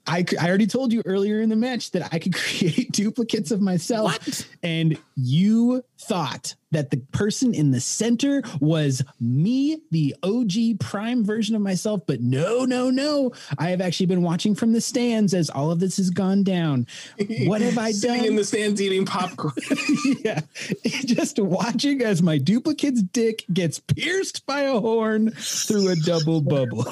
I, I already told you earlier in the match that I could create duplicates of myself. What? And you thought that the person in the center was me, the OG prime version of myself. But no, no, no. I have actually been watching from the stands as all of this has gone down. What have I Sitting done? in the stands eating popcorn. yeah. Just watching as my duplicate's dick gets pierced by a horn through a double bubble.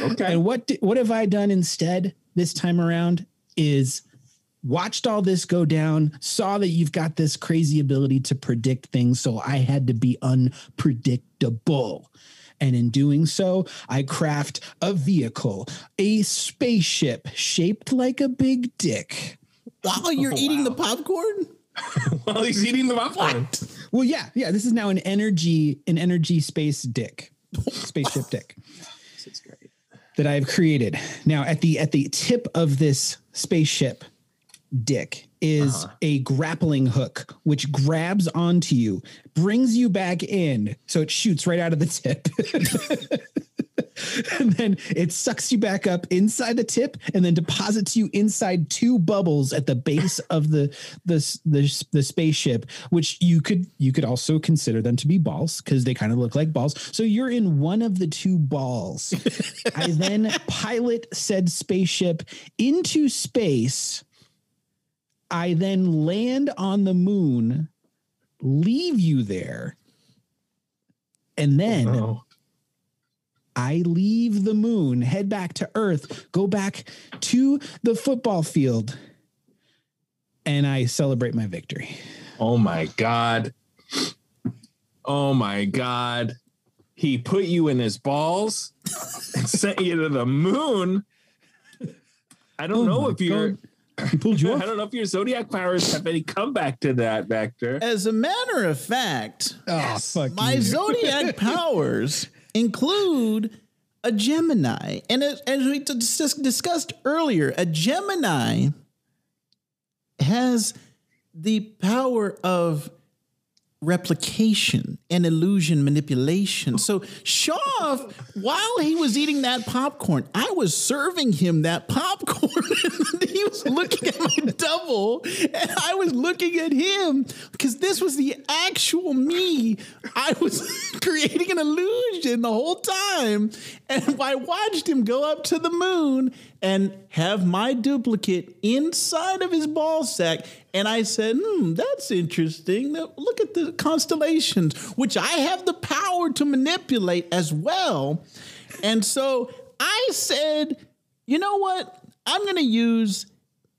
Okay. And what di- what have I done instead this time around is watched all this go down, saw that you've got this crazy ability to predict things, so I had to be unpredictable. And in doing so, I craft a vehicle, a spaceship shaped like a big dick. While you're oh, eating the popcorn? While he's eating the popcorn. Well, yeah, yeah. This is now an energy, an energy space dick, spaceship dick. That I've created. Now, at the at the tip of this spaceship dick is a grappling hook, which grabs onto you, brings you back in, so it shoots right out of the tip. and then it sucks you back up inside the tip and then deposits you inside two bubbles at the base of the the the, the spaceship which you could you could also consider them to be balls because they kind of look like balls. So you're in one of the two balls. I then pilot said spaceship into space. I then land on the moon leave you there and then Oh. I leave the moon, head back to Earth, go back to the football field, and I celebrate my victory. Oh my God. Oh my God. He put you in his balls and sent you to the moon. I don't Oh know if you're God. He pulled you I don't know if your zodiac powers have any comeback to that, Vactor. As a matter of fact, Oh, fuck my you. zodiac powers include a Gemini. And as, we dis- discussed earlier, a Gemini has the power of replication and illusion manipulation. So Shoff, while he was eating that popcorn, I was serving him that popcorn. he was looking at my double, and I was looking at him because this was the actual me. I was creating an illusion the whole time, and I watched him go up to the moon and have my duplicate inside of his ball sack. And I said, hmm, that's interesting. Look at the constellations, which I have the power to manipulate as well. And so I said, you know what? I'm going to use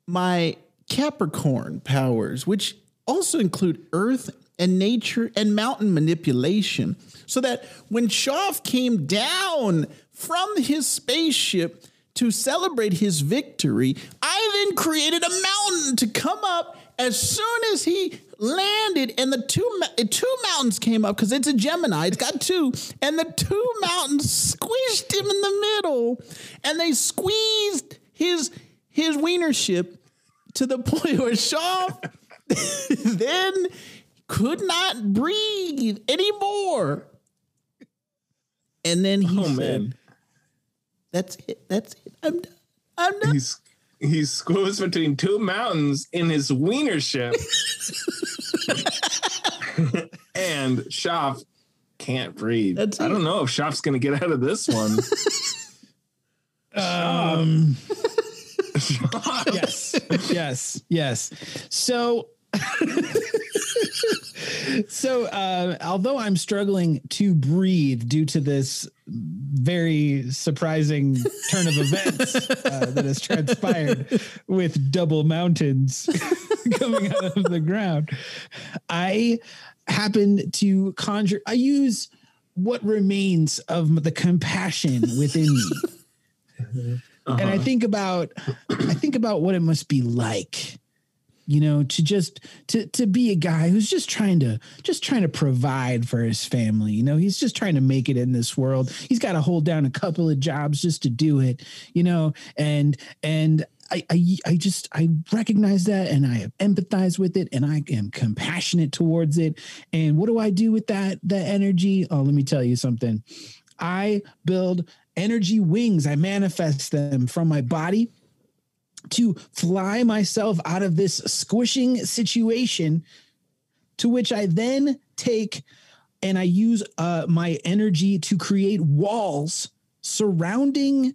my Capricorn powers, which also include earth and nature and mountain manipulation, so that when Shoff came down from his spaceship to celebrate his victory, I then created a mountain to come up as soon as he landed, and the two two mountains came up because it's a Gemini. It's got two, and the two mountains squished him in the middle, and they squeezed his his wiener ship to the point where Shoff then could not breathe anymore. And then he Oh, said, man. "That's it. That's it. I'm done. I'm done." He's he's squeezed between two mountains in his wiener ship. and Shoff can't breathe. That's I don't know if Shoff's gonna get out of this one. Um, yes, yes, yes. So, so uh, although I'm struggling to breathe due to this very surprising turn of events uh, that has transpired with double mountains coming out of the ground, I happen to conjure. I use what remains of the compassion within me and Uh-huh. I think about I think about what it must be like, you know, to just to to be a guy who's just trying to just trying to provide for his family. You know, he's just trying to make it in this world. He's got to hold down a couple of jobs just to do it, you know, and and I, I I just I recognize that and I empathize with it and I am compassionate towards it. And what do I do with that that energy? Oh, let me tell you something. I build energy wings. I manifest them from my body to fly myself out of this squishing situation to which I then take and I use uh, my energy to create walls surrounding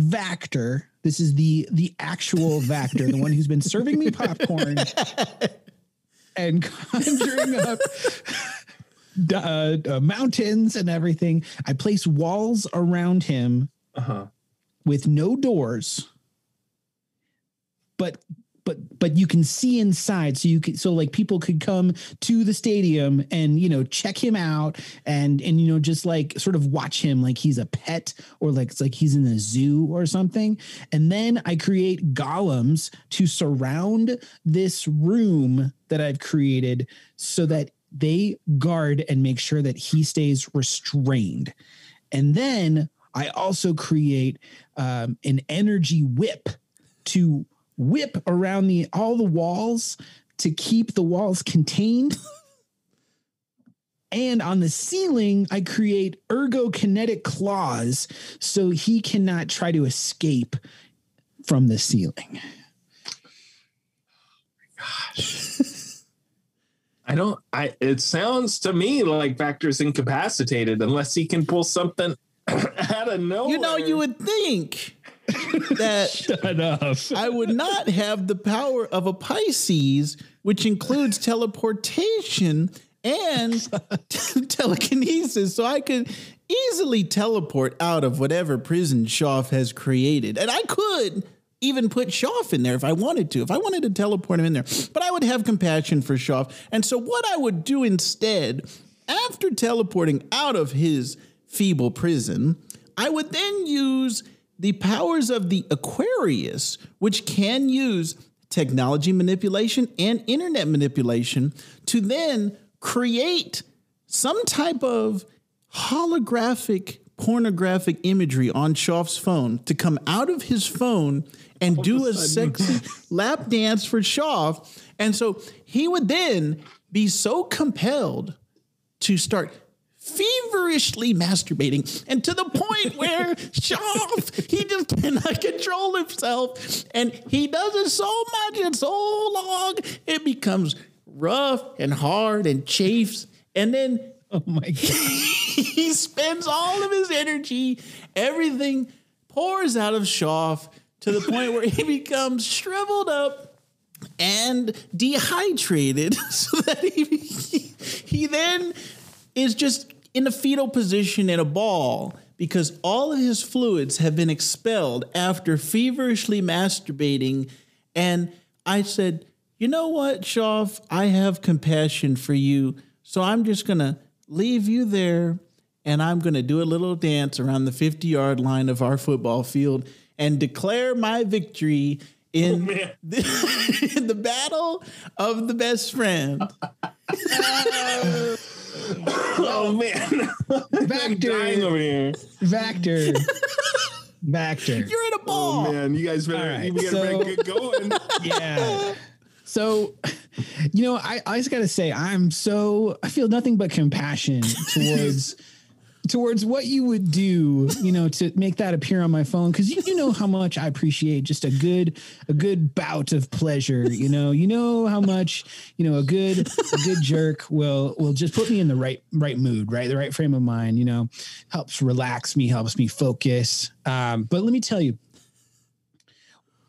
Vactor. This is the the actual Vactor, the one who's been serving me popcorn and conjuring up uh, uh, mountains and everything. I place walls around him Uh-huh. with no doors but but but you can see inside. So you can so like people could come to the stadium and you know check him out and and you know just like sort of watch him like he's a pet or like it's like he's in the zoo or something. And then i create golems to surround this room that i've created so that they guard and make sure that he stays restrained. And then I also create um, an energy whip to whip around the all the walls to keep the walls contained. and on the ceiling, I create ergokinetic claws so he cannot try to escape from the ceiling. Gosh. I don't. I. It sounds to me like Vactor's incapacitated unless he can pull something out of nowhere. You know, you would think that Shut up. I would not have the power of a Pisces, which includes teleportation and telekinesis. So I could easily teleport out of whatever prison Shoff has created. And I could even put Shoff in there if I wanted to, if I wanted to teleport him in there. But I would have compassion for Shoff. And so what I would do instead, after teleporting out of his feeble prison, I would then use the powers of the Aquarius, which can use technology manipulation and internet manipulation to then create some type of holographic pornographic imagery on Shoff's phone to come out of his phone and do a sexy lap dance for Shoff. And so he would then be so compelled to start feverishly masturbating and to the point where Shoff, he just cannot control himself and he does it so much and so long it becomes rough and hard and chafes and then Oh my god. he spends all of his energy everything pours out of Shoff to the point where he becomes shriveled up and dehydrated so that he, he then is just in a fetal position in a ball because all of his fluids have been expelled after feverishly masturbating and I said, "You know what, Shoff? I have compassion for you, so I'm just going to leave you there and I'm going to do a little dance around the 50-yard line of our football field and declare my victory in, oh, the, in the battle of the best friend." Oh. Oh man, I'm dying Vactor. over here. Vactor. Vactor. You're in a ball. Oh man, you guys better, All right, you better so- get going. yeah. So, you know, I, I just got to say, I'm so, I feel nothing but compassion towards, towards what you would do, you know, to make that appear on my phone. Cause you, you know how much I appreciate just a good, a good bout of pleasure. You know, you know how much, you know, a good, a good jerk will, will just put me in the right, right mood, right? The right frame of mind, you know, helps relax me, helps me focus. Um, but let me tell you,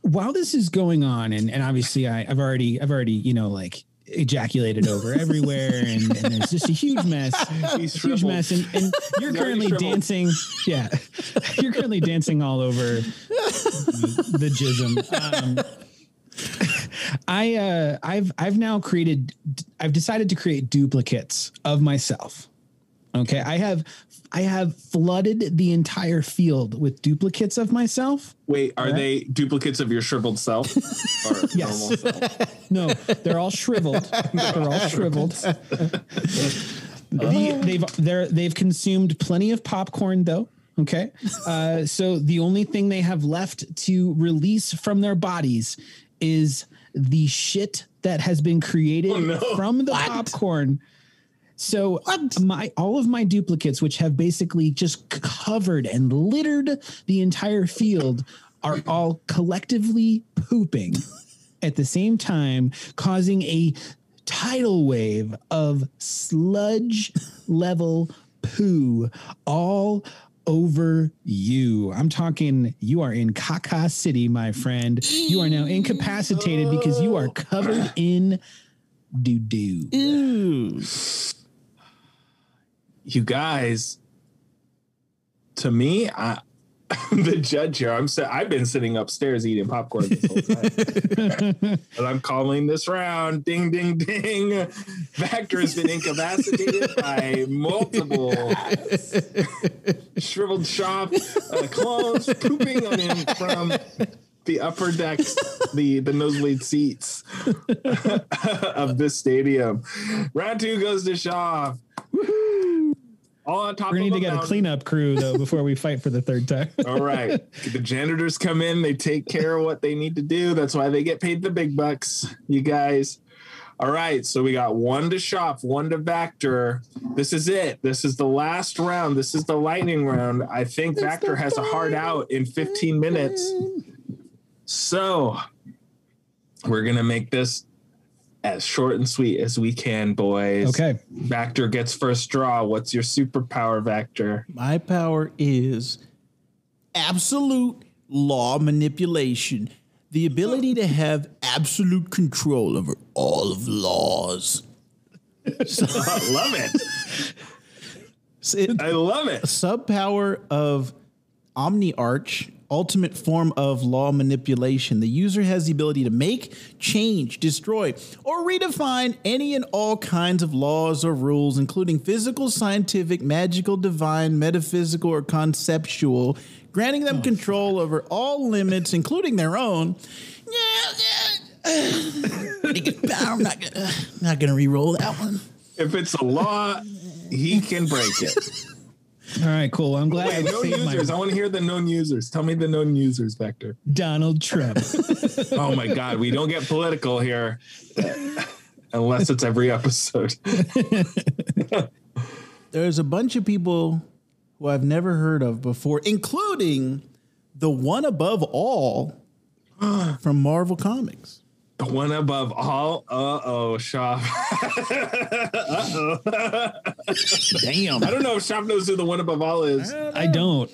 while this is going on, and, and obviously I, I've already I've already you know like ejaculated over everywhere, and, and it's just a huge mess, He's huge shriveled. mess, and, and you're He's currently shriveled. dancing, yeah, you're currently dancing all over the jism. Um, I uh, I've I've now created I've decided to create duplicates of myself. Okay, I have I have flooded the entire field with duplicates of myself. Wait, are they duplicates of your shriveled self? Or Yes. self? No, they're all shriveled. They're all shriveled. The- they've they're they've consumed plenty of popcorn though. Okay, uh, so the only thing they have left to release from their bodies is the shit that has been created Oh, no. from the popcorn. So my all of my duplicates, which have basically just covered and littered the entire field, are all collectively pooping at the same time, causing a tidal wave of sludge level poo all over you. I'm talking you are in Kaka City, my friend. You are now incapacitated because you are covered in doo doo. You guys, to me, I, I'm the judge here. I'm si- I've been sitting upstairs eating popcorn this whole time, and I'm calling this round. Ding, ding, ding. Vactor has been incapacitated by multiple shriveled Shoff uh, clones pooping on him from the upper decks, the the nosebleed seats of this stadium. Round two goes to Shoff. All on top We're gonna of need to a get a cleanup crew though before we fight for the third time. All right. The janitors come in, they take care of what they need to do. That's why they get paid the big bucks, you guys. All right. So we got one to Shoff, one to Vactor. This is it. This is the last round. This is the lightning round. I think Vactor has a hard out in 15 minutes. So we're going to make this as short and sweet as we can, boys. Okay. Vactor gets first draw. What's your superpower, Vactor? My power is absolute law manipulation. The ability to have absolute control over all of laws. I love it. It- I love it. subpower of Omni Arch, ultimate form of law manipulation. The user has the ability to make, change, destroy, or redefine any and all kinds of laws or rules, including physical, scientific, magical, divine, metaphysical, or conceptual, granting them oh, control over all limits, including their own. Yeah, yeah. I'm not gonna, not gonna re-roll that one. If it's a law, he can break it. All right, cool. I'm glad I Wait, known saved my users. I want to hear the known users. Tell me the known users, Vactor. Donald Trump. Oh my God, we don't get political here unless it's every episode. there's a bunch of people who I've never heard of before, including the one above all from Marvel Comics. The one above all. Uh oh, Shoff. Uh oh. Damn. I don't know if Shoff knows who the one above all is. I don't.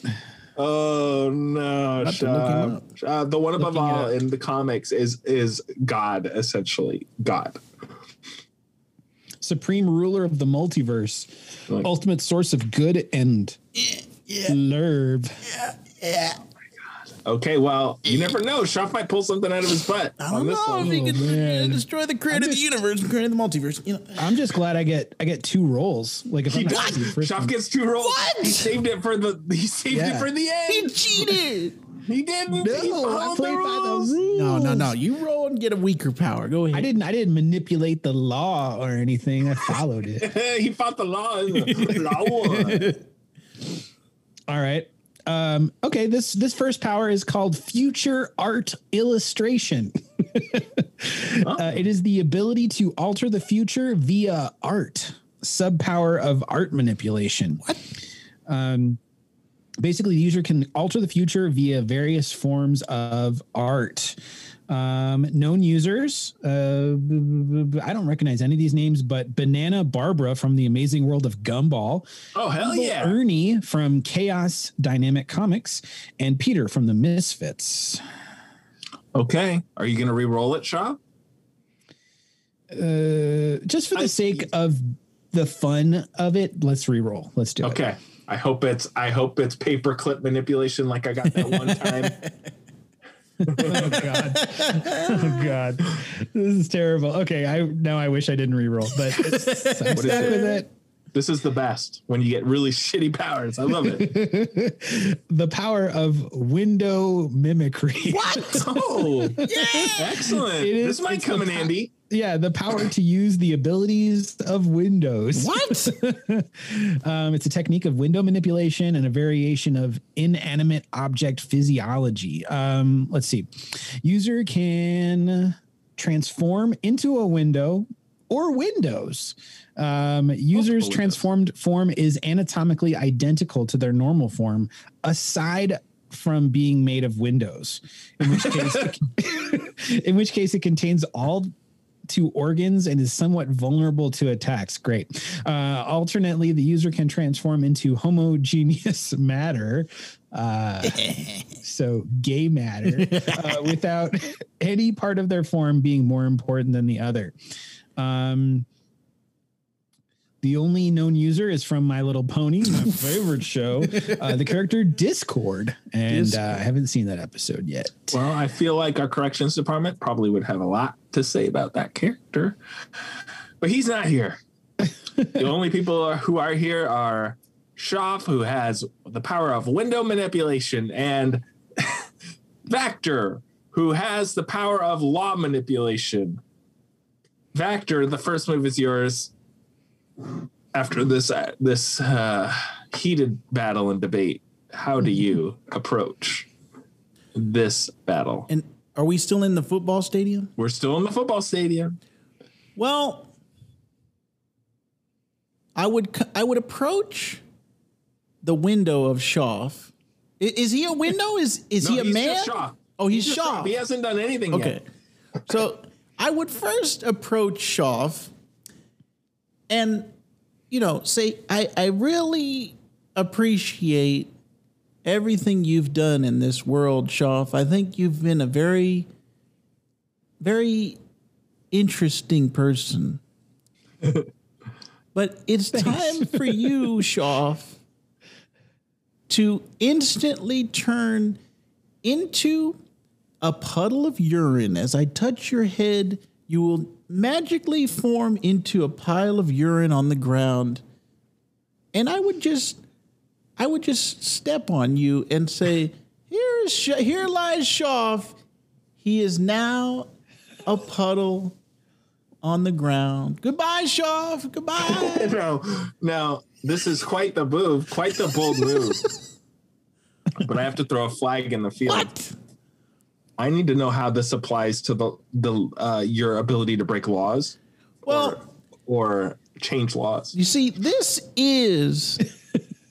Oh no, have to look him Shoff. Shoff. The one above Looking all up. in the comics is is God essentially. God. Supreme ruler of the multiverse. Like- Ultimate source of good and lerv. Okay, well, you never know. Shoff might pull something out of his butt I don't this know one. if he Oh, could man. destroy the creator of the universe and create the multiverse. You know, I'm just glad I get I get two rolls. Like if He I'm not does. first Shoff gets two rolls. What? He saved it for the. He saved Yeah. it for the end. he cheated. He didn't. he No, I played the by the rules. rules. No, no, no. You roll and get a weaker power. Go ahead. I didn't I didn't manipulate the law or anything. I followed it. he fought the law. law. All right. Um, okay, this this first power is called future art illustration. uh, it is the ability to alter the future via art. Subpower of art manipulation. What? Um, basically, the user can alter the future via various forms of art. Um, known users, uh, I don't recognize any of these names, but Banana Barbara from the Amazing World of Gumball, Oh hell yeah! Ernie from Chaos Dynamic Comics, and Peter from the Misfits. Okay, are you gonna re-roll it, Shoff? Uh, just for the I- sake of the fun of it, let's re-roll. Let's do it. Okay. I hope it's I hope it's paperclip manipulation like I got that one time. Oh god. Oh god. This is terrible. Okay, I now I wish I didn't re-roll, but it's, I'm What is stuck it? with it. This is the best when you get really shitty powers. I love it. The power of window mimicry. What? Oh, yeah. excellent! It is- this might it's come in pa- handy. Yeah, the power to use the abilities of Windows. What? Um, it's a technique of window manipulation and a variation of inanimate object physiology. Um, let's see. User can transform into a window or Windows. Um, users' transformed form is anatomically identical to their normal form, aside from being made of Windows. In which case, in which case, it contains all two organs and is somewhat vulnerable to attacks. Great. Uh, alternately, the user can transform into homogeneous matter. Uh, so gay matter uh, without any part of their form being more important than the other. Um, the only known user is from My Little Pony, my favorite show, uh, the character Discord. And uh, I haven't seen that episode yet. Well, I feel like our corrections department probably would have a lot to say about that character, but he's not here. the only people who are here are Shoff, who has the power of window manipulation, and Vactor, who has the power of law manipulation. Vactor, the first move is yours. After this uh, this uh, heated battle and debate, how do you approach this battle? And are we still in the football stadium? We're still in the football stadium. Well, I would I would approach the window of Shoff. I- Is he a window? Is is he a he's man? Oh, he's, just Shoff. He hasn't done anything Okay. yet. So I would first approach Shoff and, you know, say, I, I really appreciate everything you've done in this world, Shoff. I think you've been a very, very interesting person. but it's time for you, Shoff, to instantly turn into a puddle of urine. As I touch your head, you will magically form into a pile of urine on the ground. And I would just, I would just step on you and say, "Here is Sh- here lies Shoff. He is now a puddle on the ground. Goodbye, Shoff. Goodbye." No, no, this is quite the move, quite the bold move. but I have to throw a flag in the field. what? I need to know how this applies to the the uh, your ability to break laws Well, or change laws. You see, this is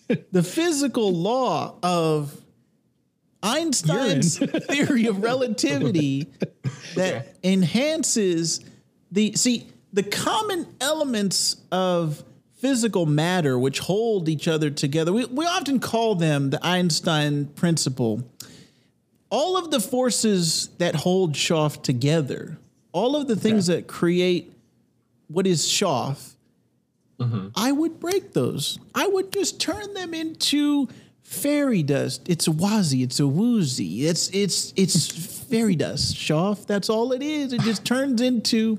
the physical law of Einstein's theory of relativity that enhances the see the common elements of physical matter which hold each other together. We, we often call them the Einstein principle. All of the forces that hold Shoff together, all of the things that create what is Shoff, mm-hmm. I would break those. I would just turn them into fairy dust. It's a wazi, it's a woozy. It's it's it's fairy dust, Shoff. That's all it is. It just turns into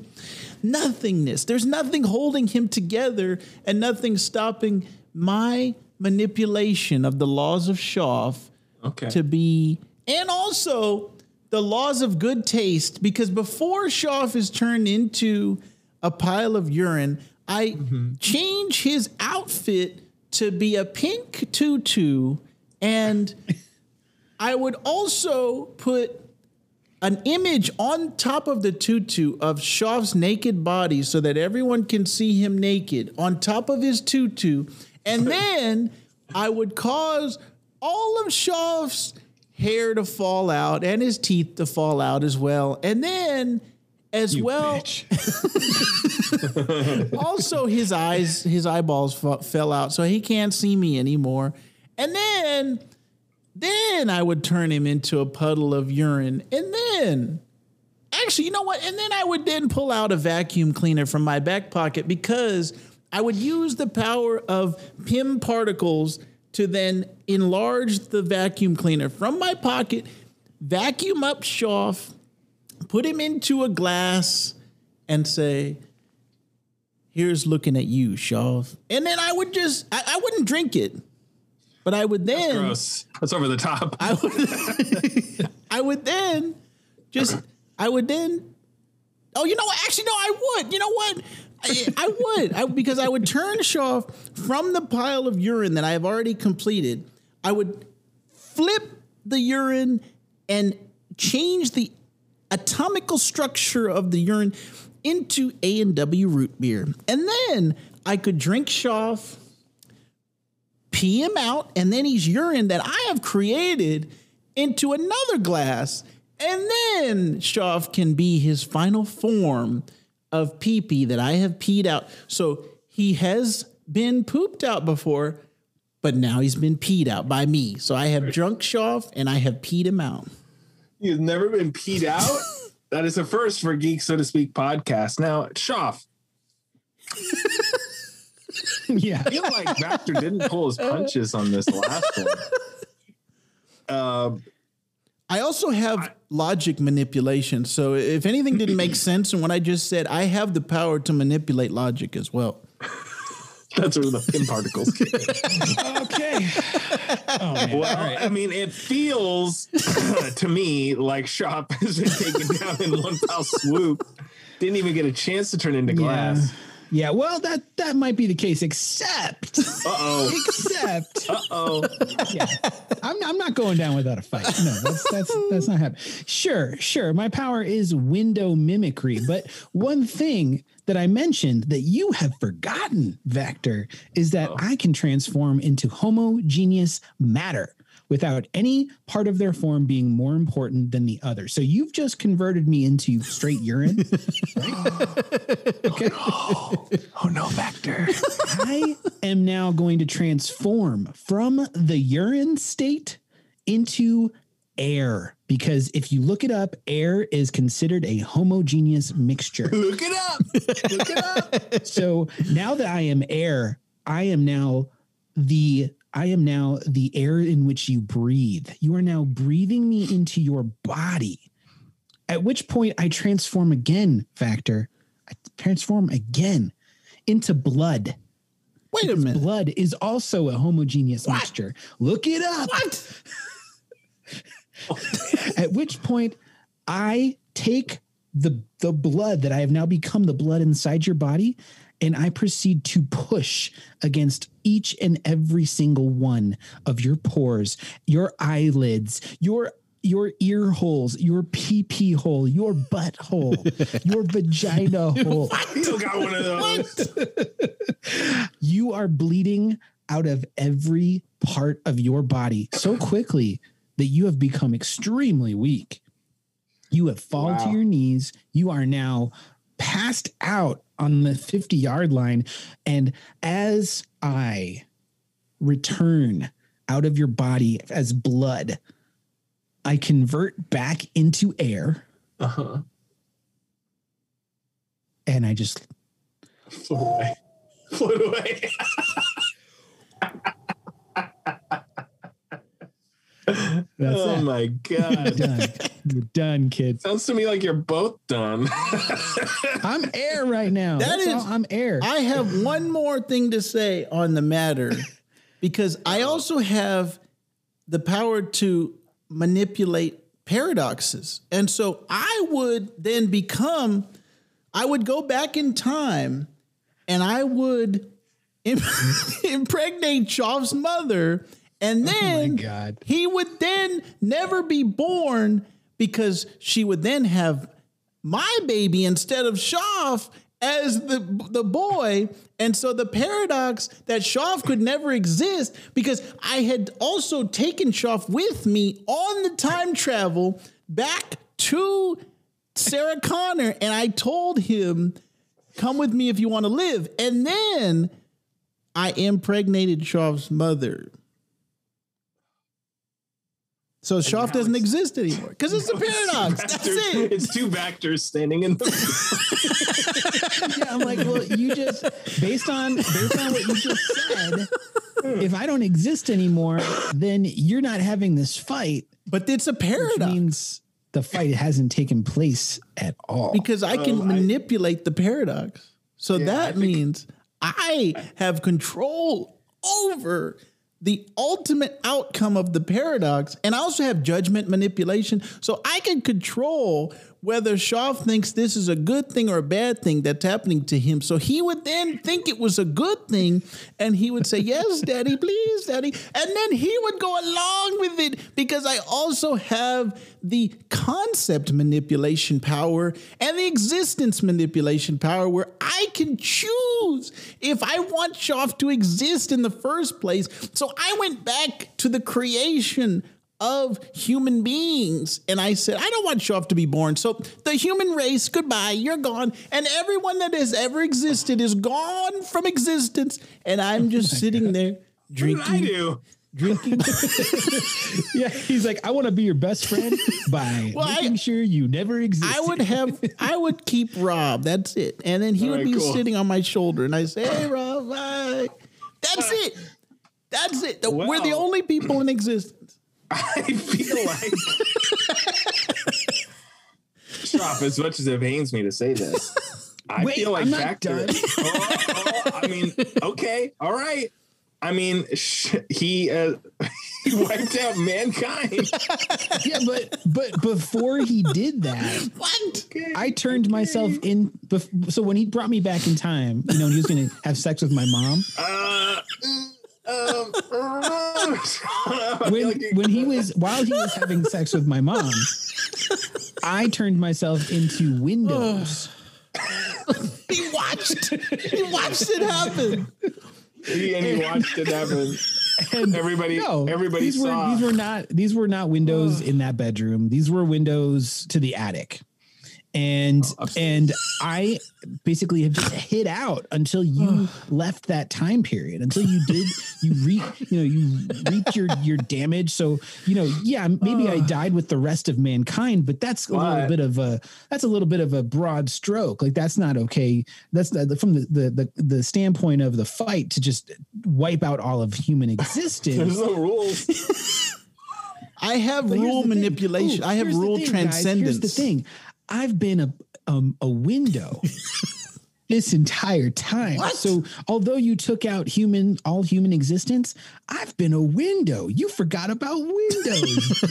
nothingness. There's nothing holding him together and nothing stopping my manipulation of the laws of Shoff Okay. to be and also the laws of good taste because before Shoff is turned into a pile of urine, I mm-hmm. change his outfit to be a pink tutu and I would also put an image on top of the tutu of Shoff's naked body so that everyone can see him naked on top of his tutu. And then I would cause all of Shoff's hair to fall out and his teeth to fall out as well. And then as well also his eyes his eyeballs f- fell out so he can't see me anymore. And then then I would turn him into a puddle of urine. And then, actually, you know what? And then I would then pull out a vacuum cleaner from my back pocket because I would use the power of Pym particles to then enlarge the vacuum cleaner from my pocket, vacuum up Shoff, put him into a glass, and say, Here's looking at you, Shoff. And then I would just, I, I wouldn't drink it. But I would then Gross. That's over the top. I would, I would then just, I would then, oh, you know what? Actually, no, I would. You know what? I, would, I, because I would turn Shoff from the pile of urine that I have already completed. I would flip the urine and change the atomical structure of the urine into A and W root beer, and then I could drink Shoff, pee him out, and then he's urine that I have created into another glass, and then Shoff can be his final form of pee pee that I have peed out. So he has been pooped out before, but now he's been peed out by me. So I have drunk Shoff and I have peed him out. You've never been peed out? that is a first for Geek, so to speak, podcast. Now, Shoff, yeah. I feel like Vactor didn't pull his punches on this last one. Uh, I also have logic manipulation. So if anything didn't make sense in what I just said, I have the power to manipulate logic as well. that's where the Pym particles came in. Okay. Oh, man. Well, I mean, it feels to me like Shoff has been taken down in one foul swoop. Didn't even get a chance to turn into glass. Yeah, well, that that might be the case, except, Uh oh. except, Uh oh. yeah, I'm, I'm not going down without a fight. No, that's that's that's not happening. Sure, sure, my power is window mimicry, but one thing that I mentioned that you have forgotten, Vactor, is that I can transform into homogeneous matter without any part of their form being more important than the other. So you've just converted me into straight urine. okay. Oh, oh no, Vactor. I am now going to transform from the urine state into air because if you look it up, air is considered a homogeneous mixture. Look it up. Look it up. so now that I am air, I am now the I am now the air in which you breathe. You are now breathing me into your body. At which point I transform again, Vactor. I transform again into blood. Wait a minute. Blood is also a homogeneous mixture. Look it up. What? At which point I take the the blood that I have now become the blood inside your body and I proceed to push against each and every single one of your pores, your eyelids, your your ear holes, your pee pee hole, your butthole, your vagina hole. I still got one of those. You are bleeding out of every part of your body so quickly that you have become extremely weak. You have fallen to your knees. You are now passed out on the 50 yard line. And as I return out of your body as blood, I convert back into air Uh-huh. and I just Float away. Float away. oh my god. Done. You're done, kids. Sounds to me like you're both done. I'm air right now. That That's is- all. I'm air. I have one more thing to say on the matter because I also have the power to manipulate paradoxes. And so I would then become, I would go back in time and I would im- impregnate Shoff's mother. And oh then God. he would then never be born because she would then have my baby instead of Shoff as the the boy. And so the paradox that Shoff could never exist because I had also taken Shoff with me on the time travel back to Sarah Connor and I told him come with me if you want to live. And then I impregnated Shoff's mother. So Shoff doesn't exist anymore because it's a paradox. That's Vectors- it. It's two vectors standing in the yeah, I'm like, well, you just based on based on what you just said, hmm. if I don't exist anymore, then you're not having this fight, But it's a which paradox means the fight hasn't taken place at all. because I oh, can manipulate the paradox. So that means I have control over the ultimate outcome of the paradox. And I also have judgment manipulation. So I can control whether Shoff thinks this is a good thing or a bad thing that's happening to him. So he would then think it was a good thing and he would say, Yes, daddy, please, daddy. And then he would go along with it because I also have the concept manipulation power and the existence manipulation power where I can choose if I want Shoff to exist in the first place. So I went back to the creation of human beings. And I said, I don't want Shoff to be born. So the human race, goodbye, you're gone. And everyone that has ever existed is gone from existence. And I'm oh just sitting there drinking I drinking, do. drinking. Yeah, he's like, I want to be your best friend by Well, I- making sure you never exist. I would have, I would keep Rob. That's it. And then he All would right, be cool. sitting on my shoulder, and I say, "Hey, Rob, bye." That's it. That's it. The- We're the only people in existence. I feel like. Stop, as much as it pains me to say this. I Wait, feel like I'm not Vactor. done. Oh, oh, I mean, okay, all right. I mean, sh- he uh, he wiped out mankind. yeah, but but before he did that, What? I turned myself in. Bef- so when he brought me back in time, you know, he was going to have sex with my mom. Uh, um, When like when he was while he was having sex with my mom, I turned myself into Windows. He watched. He watched it happen. he, and he watched it happen. And Everybody, no, everybody these saw. were these were not these were not windows in that bedroom. These were windows to the attic. And and I basically have just hid out until you left that time period. Until you did you re you know you reaped your your damage. So you know yeah maybe I died with the rest of mankind, but that's a little bit of a that's a little bit of a broad stroke. Like that's not okay. That's the, from the, the the the standpoint of the fight to just wipe out all of human existence. There's no rules. I have But rule manipulation. Ooh, I have rule thing, guys. transcendence. Here's the thing. I've been a um, a window this entire time. What? So although you took out human all human existence, I've been a window. You forgot about windows.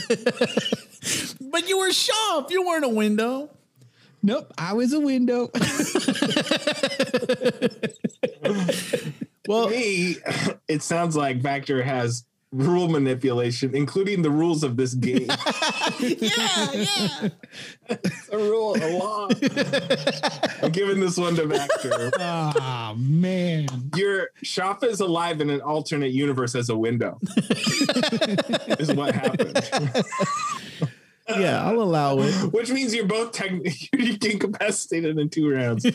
But you were sharp. You weren't a window. nope, I was a window. Well, me, it sounds like Vactor has rule manipulation, including the rules of this game. yeah, yeah. a rule, a law. I'm giving this one to Vactor. Ah man. Your shop is alive in an alternate universe as a window. is what happened. Yeah, I'll allow it. Which means you're both technically incapacitated in two rounds.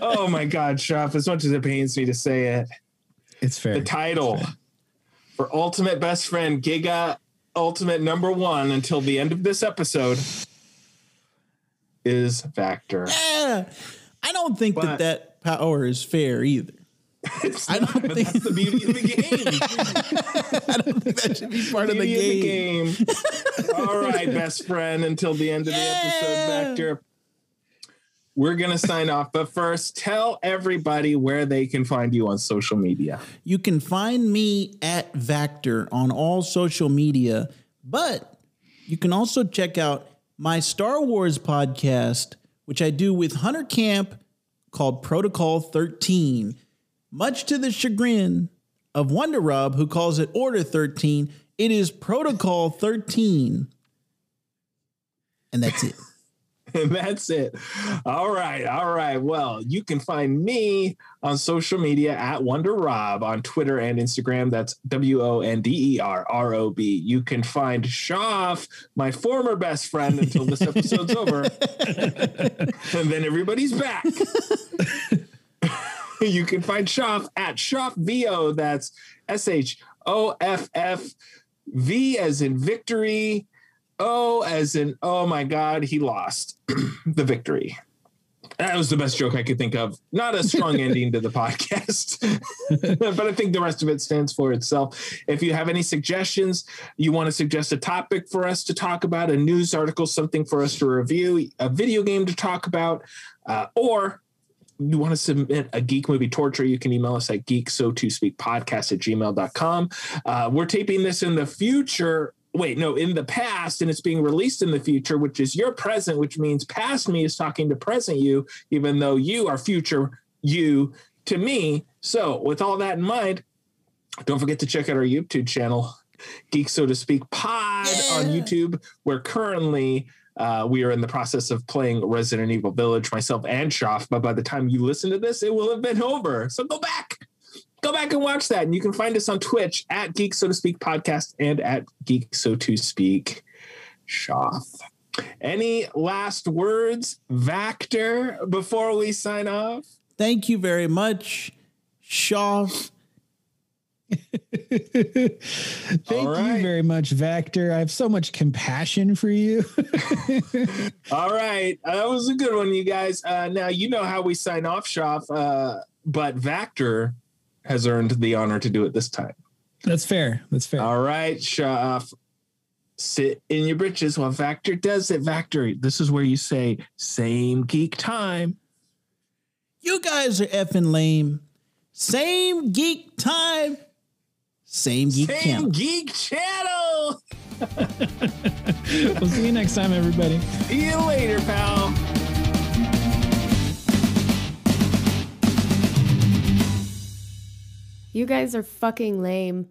oh my god, Shoff, as much as it pains me to say it. It's fair. the title for Ultimate Best Friend Giga Ultimate Number One until the end of this episode is Vactor. Yeah. I don't think But- that that power is fair either. I don't think- that's the beauty of the game. I don't think that should be part of the game. of the game. All right, best friend, until the end of the episode, Yeah. Vactor. We're gonna sign off, but first, tell everybody where they can find you on social media. You can find me at Vactor on all social media, but you can also check out my Star Wars podcast, which I do with Hunter Camp called Protocol 13. Much to the chagrin of Wonder Rob, who calls it Order 13, it is Protocol 13. And that's it. And that's it. All right. All right. Well, you can find me on social media at Wonder Rob on Twitter and Instagram. That's W O N D E R R O B. You can find Shoff, my former best friend, until this episode's over. and then everybody's back. you can find Shoff at Shoff VO. That's S H O F F V as in victory. Oh, as in, oh my God, he lost the victory. That was the best joke I could think of. Not a strong ending to the podcast, but I think the rest of it stands for itself. If you have any suggestions, you want to suggest a topic for us to talk about, a news article, something for us to review, a video game to talk about, uh, or you want to submit a geek movie torture, you can email us at geek so to speak podcast at gmail.com. Uh, we're taping this in the future wait, no, in the past, and it's being released in the future, which is your present, which means past me is talking to present you, even though you are future you to me. So, with all that in mind, don't forget to check out our YouTube channel, Geek So to Speak Pod on YouTube. We're currently uh, we are in the process of playing Resident Evil Village, myself and Shoff. But by the time you listen to this, it will have been over. So go back, go back and watch that. And you can find us on Twitch at Geek So to Speak Podcast and at Geek So to Speak Shoff. Any last words, Vactor, before we sign off? Thank you very much, Shoff. Thank right. you very much, Vactor. I have so much compassion for you. All right. Uh, that was a good one, you guys. Uh, now, you know how we sign off, Shoff, uh, but Vactor has earned the honor to do it this time. That's fair. That's fair. All right, Shoff. Sit in your britches while Vactor does it. Vactor, this is where you say, same geek time. You guys are effing lame. Same geek time. Same geek Same channel. geek channel. we'll see you next time, everybody. See you later, pal. You guys are fucking lame.